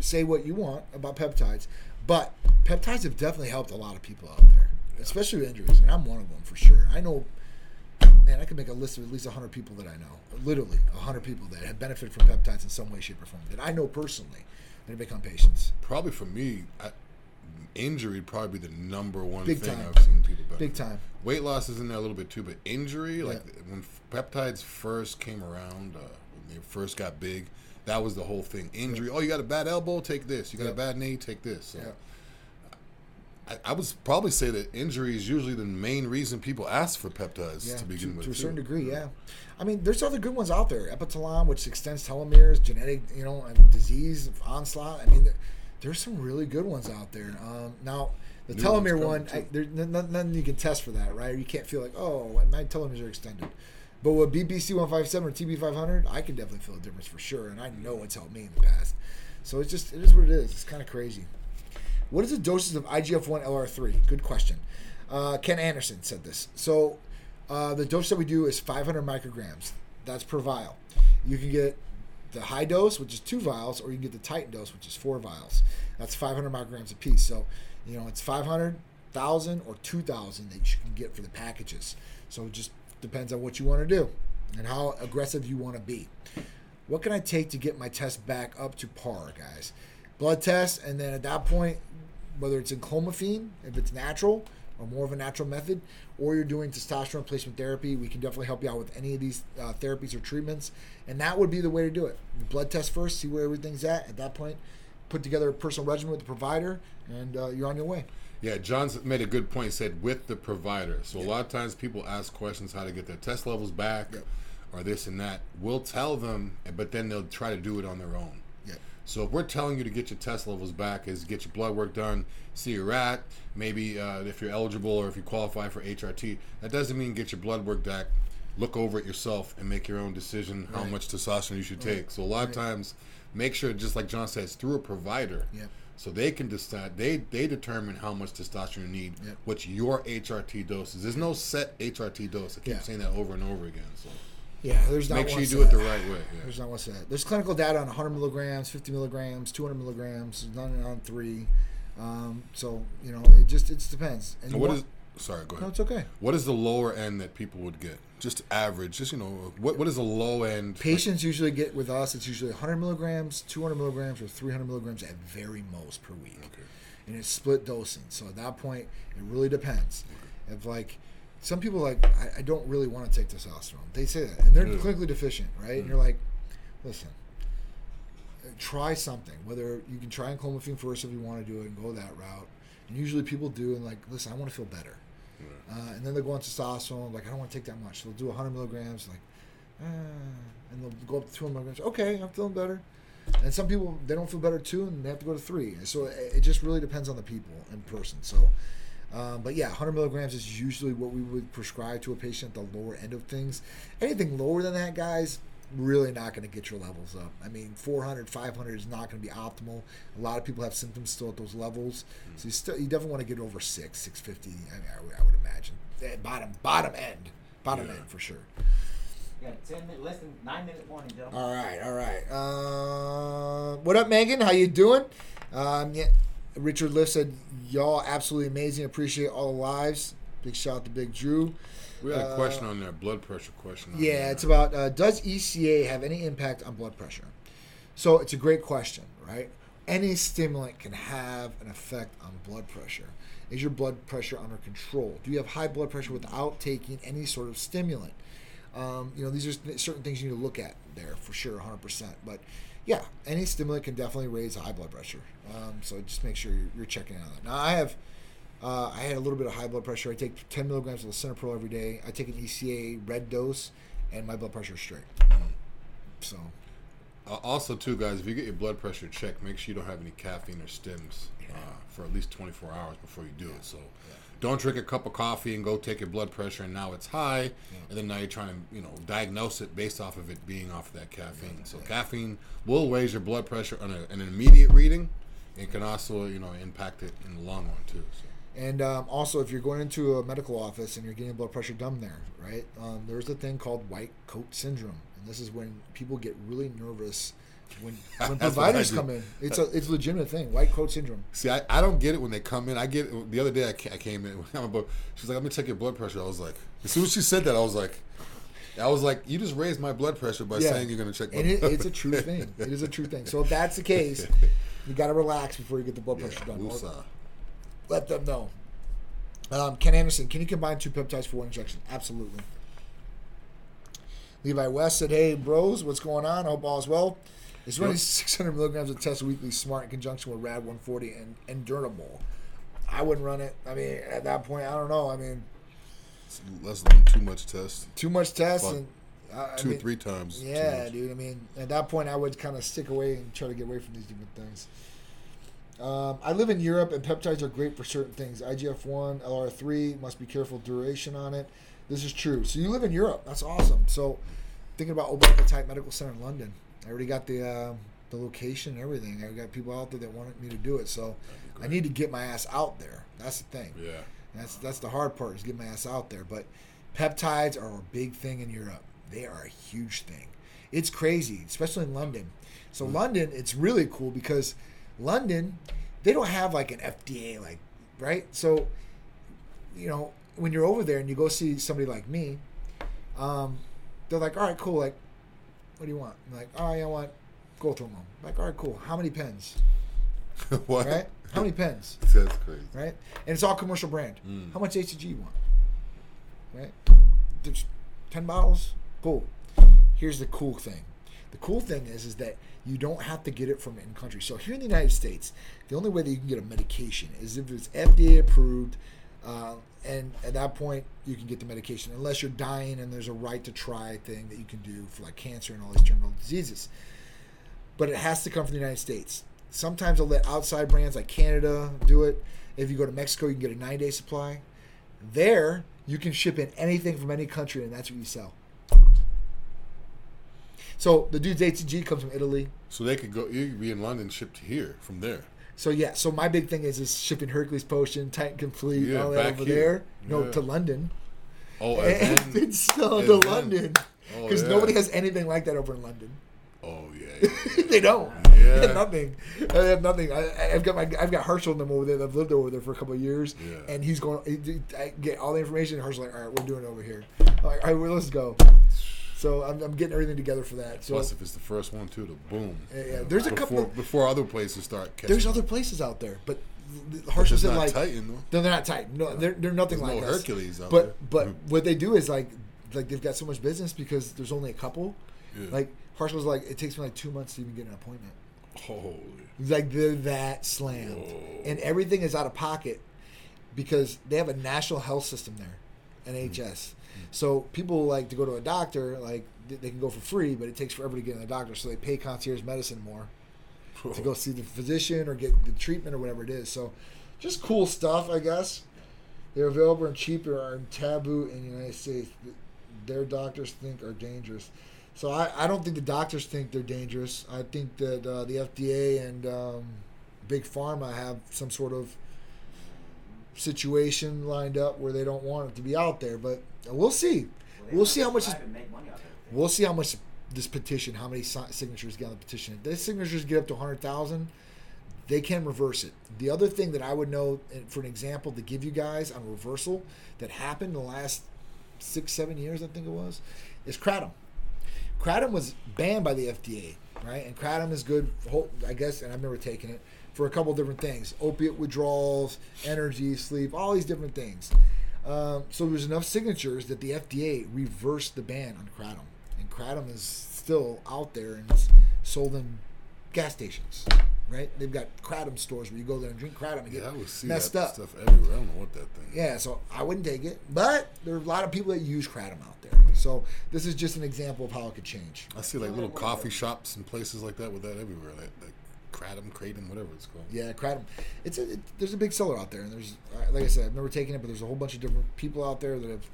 A: say what you want about peptides, but peptides have definitely helped a lot of people out there, especially with injuries, and I'm one of them for sure. I know, man, I could make a list of at least 100 people that I know, literally 100 people that have benefited from peptides in some way, shape, or form that I know personally that have become patients.
B: Probably for me, I, injury would probably be the number one
A: Big
B: thing
A: time.
B: I've seen people benefit.
A: Big time.
B: Weight loss is in there a little bit too, but injury, like
A: Yeah.
B: when peptides first came around, uh, when they first got big, that was the whole thing. Injury. Oh, you got a bad elbow? Take this. You got
A: Yeah.
B: a bad knee? Take this. So
A: Yeah.
B: I, I would probably say that injury is usually the main reason people ask for peptides
A: Yeah,
B: to begin
A: to,
B: with.
A: to a
B: too.
A: certain degree, yeah. I mean, there's other good ones out there. Epitalon, which extends telomeres, genetic, you know, and disease onslaught. I mean, there, there's some really good ones out there. Um, now, the
B: New
A: telomere one. I, there's nothing you can test for that, right? You can't feel like, oh, my telomeres are extended. But with BPC 157 or TB 500, I can definitely feel a difference for sure, and I know it's helped me in the past. So it's just, it is what it is. It's kind of crazy. What is the doses of IGF-1 LR3? Good question. Uh, Ken Anderson said this. So uh, the dose that we do is 500 micrograms. That's per vial. You can get the high dose, which is two vials, or you can get the Titan dose, which is four vials. That's 500 micrograms a piece. So you know it's 500, 1,000, or 2,000 that you can get for the packages. So it just depends on what you want to do and how aggressive you want to be. What can I take to get my test back up to par, guys? Blood test, and then at that point, whether it's in clomiphene, if it's natural or more of a natural method, or you're doing testosterone replacement therapy, we can definitely help you out with any of these uh, therapies or treatments. And that would be the way to do it. Blood test first, see where everything's at. At that point, put together a personal regimen with the provider, and uh, you're on your way.
B: Yeah, John's made a good point. Said with the provider. So a lot of times people ask questions how to get their test levels back,
A: Yep.
B: or this and that. We'll tell them, but then they'll try to do it on their own. So if we're telling you to get your test levels back, is get your blood work done, see your rat, maybe uh, if you're eligible or if you qualify for HRT. That doesn't mean get your blood work back. Look over it yourself and make your own decision how
A: Right.
B: much testosterone you should take. So a lot of times, make sure, just like John says, through a provider,
A: Yep.
B: so they can decide. They they determine how much testosterone you need.
A: Yep.
B: What's your HRT dose is. There's no set HRT dose. I keep
A: Yeah.
B: saying that over and over again. So
A: Yeah, there's not
B: make sure you do
A: set.
B: it the right way. Yeah.
A: There's not one set. There's clinical data on 100 milligrams, 50 milligrams, 200 milligrams. None on three. Um, so you know, it just it just depends. And
B: And what
A: one-
B: is? Sorry, go ahead.
A: No, it's okay.
B: What is the lower end that people would get? Just average. Just you know, what what is the low end?
A: Patients usually get with us. It's usually 100 milligrams, 200 milligrams, or 300 milligrams at very most per week,
B: Okay.
A: and it's split dosing. So at that point, it really depends. If like some people like, I, I don't really want to take testosterone. They say that, and they're
B: Yeah.
A: clinically deficient, right? And you're like, listen, try something. Whether you can try and clomiphene first if you want to do it and go that route. And usually people do and like, listen, I want to feel better. Uh, and then they'll go on testosterone. Like, I don't want to take that much. So they'll do 100 milligrams. Like, ah, and they'll go up to 200 milligrams. Okay, I'm feeling better. And some people they don't feel better too, and they have to go to three. So it, it just really depends on the people and person. So, um, but yeah, 100 milligrams is usually what we would prescribe to a patient at the lower end of things. Anything lower than that, guys, really not going to get your levels up. I mean, 400, 500 is not going to be optimal. A lot of people have symptoms still at those levels, so you still you definitely want to get over six, 650. I, mean, I, would, I would imagine Eh, bottom bottom end, bottom
B: Yeah.
A: end for sure.
D: Yeah, ten minutes, less than nine minute warning, gentlemen.
A: All right, all right. Uh, what up, Megan? How you doing? Um, yeah, Richard Lift said, "Y'all absolutely amazing. Appreciate all the lives. Big shout out to Big Drew.
B: We had a
A: Uh,
B: question on there, blood pressure question. on
A: Yeah,
B: there.
A: it's about uh, does ECA have any impact on blood pressure? So it's a great question, right? Any stimulant can have an effect on blood pressure. Is your blood pressure under control? Do you have high blood pressure without taking any sort of stimulant? Um, you know, these are certain things you need to look at there for sure, 100%. But yeah, any stimulant can definitely raise high blood pressure. Um, so just make sure you're, you're checking on that. Now, I have, uh, I had a little bit of high blood pressure. I take 10 milligrams of lisinopril every day. I take an ECA red dose, and my blood pressure is straight. So
B: Uh, also, too, guys, if you get your blood pressure checked, make sure you don't have any caffeine or stims uh, for at least 24 hours before you do it. So, don't drink a cup of coffee and go take your blood pressure, and now it's high, and then now you're trying to, you know, diagnose it based off of it being off of that caffeine. So, caffeine will raise your blood pressure on a, an immediate reading. and can also, you know, impact it in the long run too. So.
A: And um, also, if you're going into a medical office and you're getting blood pressure done there, right? Um, there's a thing called white coat syndrome, and this is when people get really nervous when when
B: That's what I
A: providers come in. It's a it's a legitimate thing, white coat syndrome.
B: See, I, I don't get it when they come in. I get it. The other day I, I came in. She's like, "Let me check your blood pressure." I was like, as soon as she said that, I was like, I was like, you just raised my blood pressure by
A: Yeah.
B: saying you're going to check my
A: And it,
B: blood
A: it's a true thing. It is a true thing. So if that's the case, you got to relax before you get the blood
B: Yeah,
A: pressure done. Or let them know. Um, Ken Anderson, can you combine two peptides for one injection? Absolutely. Levi West said, "Hey, bros, what's going on? I hope all is well. Is running
B: Yep.
A: 600 milligrams of test weekly smart in conjunction with Rad 140 and Endurable. I wouldn't run it. I mean, at that point, I don't know. I mean,
B: It's less than too much test.
A: too much
B: Fuck.
A: and I
B: Two,
A: mean,
B: three times.
A: Yeah, dude. I mean, at that point, I would kind of stick away and try to get away from these different things. Um, I live in Europe, and peptides are great for certain things. IGF one, LR three, must be careful duration on it. This is true. So you live in Europe. That's awesome. So thinking about Obaka Type Medical Center in London. I already got the uh, the location and everything. I got people out there that wanted me to do it. So I need to get my ass out there. That's the thing.
B: Yeah.
A: That's that's the hard part is get my ass out there. But peptides are a big thing in Europe. They are a huge thing. It's crazy, especially in London. So London, it's really cool because London, they don't have like an FDA like right. So you know when you're over there and you go see somebody like me, um, they're like, all right, cool. Like, what do you want? I'm like, all right, I want growth hormone. like, all right, cool. How many pens?
B: what?
A: Right? How many pens?
B: That's crazy.
A: right? And it's all commercial brand.
B: Mm.
A: How much HCG you want? Right? There's ten bottles. Cool. Here's the cool thing. The cool thing is, is that you don't have to get it from in country. So here in the United States, the only way that you can get a medication is if it's FDA approved, uh, and at that point you can get the medication, unless you're dying and there's a right to try thing that you can do for like cancer and all these terminal diseases. But it has to come from the United States. Sometimes they'll let outside brands like Canada do it. If you go to Mexico, you can get a nine day supply. There, you can ship in anything from any country, and that's what you sell. So the dude's ATG comes from Italy.
B: So they could go. You could be in London, shipped here from there.
A: So yeah, so my big thing is is shipping Hercules Potion, Titan Complete,
B: Yeah,
A: all that over
B: here.
A: there. No,
B: Yeah.
A: to London.
B: Oh,
A: And
B: and then,
A: it's still
B: and
A: to
B: then-
A: London
B: Oh,
A: because
B: yeah.
A: nobody has anything like that over in London.
B: oh yeah.
A: they don't. They
B: Yeah.
A: have nothing. I have nothing. I, I've got my I've got Herschel and them over there. I've lived over there for a couple of years,
B: Yeah.
A: and he's going. I get all the information. And Herschel's like, all right, we're doing it over here. I'm like, all right, well, let's go. So I'm, I'm getting everything together for that. So
B: Plus, if it's the first one too, the boom.
A: Yeah, yeah. There's a
B: before,
A: couple-
B: before other places start catching.
A: there's other places out there, but
B: But isn't
A: like
B: Titan though.
A: No, they're not tight. No, they're, they're nothing
B: There's
A: like
B: no
A: us.
B: Hercules out
A: but
B: there.
A: but
B: Mhm.
A: what they do is like like they've got so much business because there's only a couple.
B: Yeah.
A: Like Harsh was like, it takes me like two months to even get an appointment.
B: Holy.
A: Like they're that slammed, and everything is out of pocket because they have a national health system there, NHS. So people like to go to a doctor, like they can go for free, but it takes forever to get in the doctor, so they pay concierge medicine more to go see the physician or get the treatment or whatever it is. So just cool stuff, I guess. They're available and cheaper and taboo in the United States. Their doctors think are dangerous. So I, I don't think the doctors think they're dangerous. I think that uh, the FDA and um, Big Pharma have some sort of situation lined up where they don't want it to be out there. But we'll see.
D: Well,
A: We'll see how much.
D: to
A: Is,
D: strive and make money off everything.
A: we'll see how much this petition, how many signatures get on the petition. If these signatures get up to 100,000, they can reverse it. The other thing that I would know, eh, for an example, to give you guys on reversal that happened in the last six, seven years, I think it was, is kratom. Kratom was banned by the FDA, right? And kratom is good, I guess, and I've never taken it, for a couple different things opiate withdrawals, energy, sleep, all these different things. Um, so there's enough signatures that the FDA reversed the ban on kratom. And kratom is still out there and it's sold in gas stations, right? They've got kratom stores where you go there and drink kratom and get
B: Yeah, I would see
A: messed
B: that
A: up.
B: stuff everywhere. I don't know what that thing. is.
A: Yeah, so I wouldn't take it. But there are a lot of people that use kratom out there. So this is just an example of how it could change.
B: I see like little coffee shops and places like that with that everywhere. That, that kratom, kratom, whatever it's called.
A: Yeah, kratom. It's a, it, there's a big seller out there, and there's uh, like I said, I've never taken it, but there's a whole bunch of different people out there that have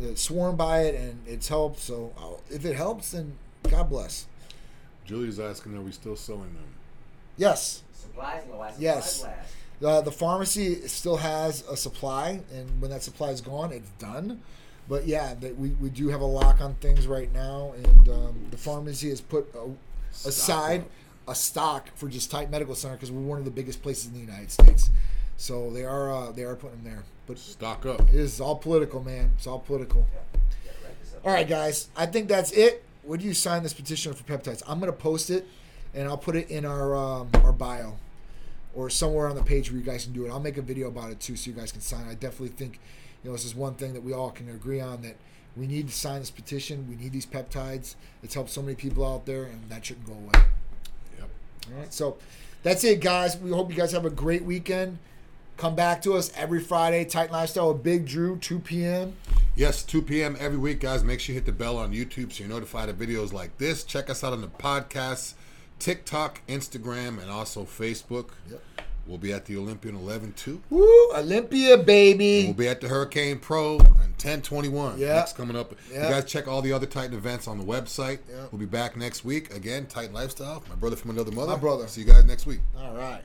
A: that sworn by it, and it's helped. So I'll, if it helps, then God bless.
B: Julie's asking, are we still selling them?
A: Yes,
D: Supplies last. Supplies
A: Yes.
D: last.
A: uh, the pharmacy still has a supply, and when that supply is gone, it's done. But yeah, that we, we do have a lock on things right now, and um, the pharmacy has put a, aside
B: up.
A: A stock for just Titan Medical Center because we're one of the biggest places in the United States. So they are uh, they are putting them there, but
B: Stock up.
A: it is all political, man. It's all political.
D: Yeah. Yeah, write this up.
A: All right, guys. I think that's it. Would you sign this petition for peptides? I'm gonna post it, and I'll put it in our um, our bio, or somewhere on the page where you guys can do it. I'll make a video about it too, so you guys can sign. I definitely think, you know, this is one thing that we all can agree on that we need to sign this petition. We need these peptides. It's helped so many people out there, and that shouldn't go away.
B: Yep.
A: All right, so that's it, guys. We hope you guys have a great weekend. Come back to us every Friday. Titan Lifestyle with Big Drew, 2 p.m.
B: Yes, 2 p.m. every week, guys. Make sure you hit the bell on YouTube so you're notified of videos like this. Check us out on the podcast, TikTok, Instagram, and also Facebook.
A: Yep.
B: We'll be at the Olympian 11 too.
A: Woo, Olympia, baby.
B: We'll be at the Hurricane Pro and 1021.
A: Yeah.
B: Next coming up.
A: Yeah.
B: You guys check all the other Titan events on the website.
A: Yeah.
B: We'll be back next week. Again, Titan Lifestyle. My brother from another mother.
A: My brother.
B: See you guys next week.
A: All right.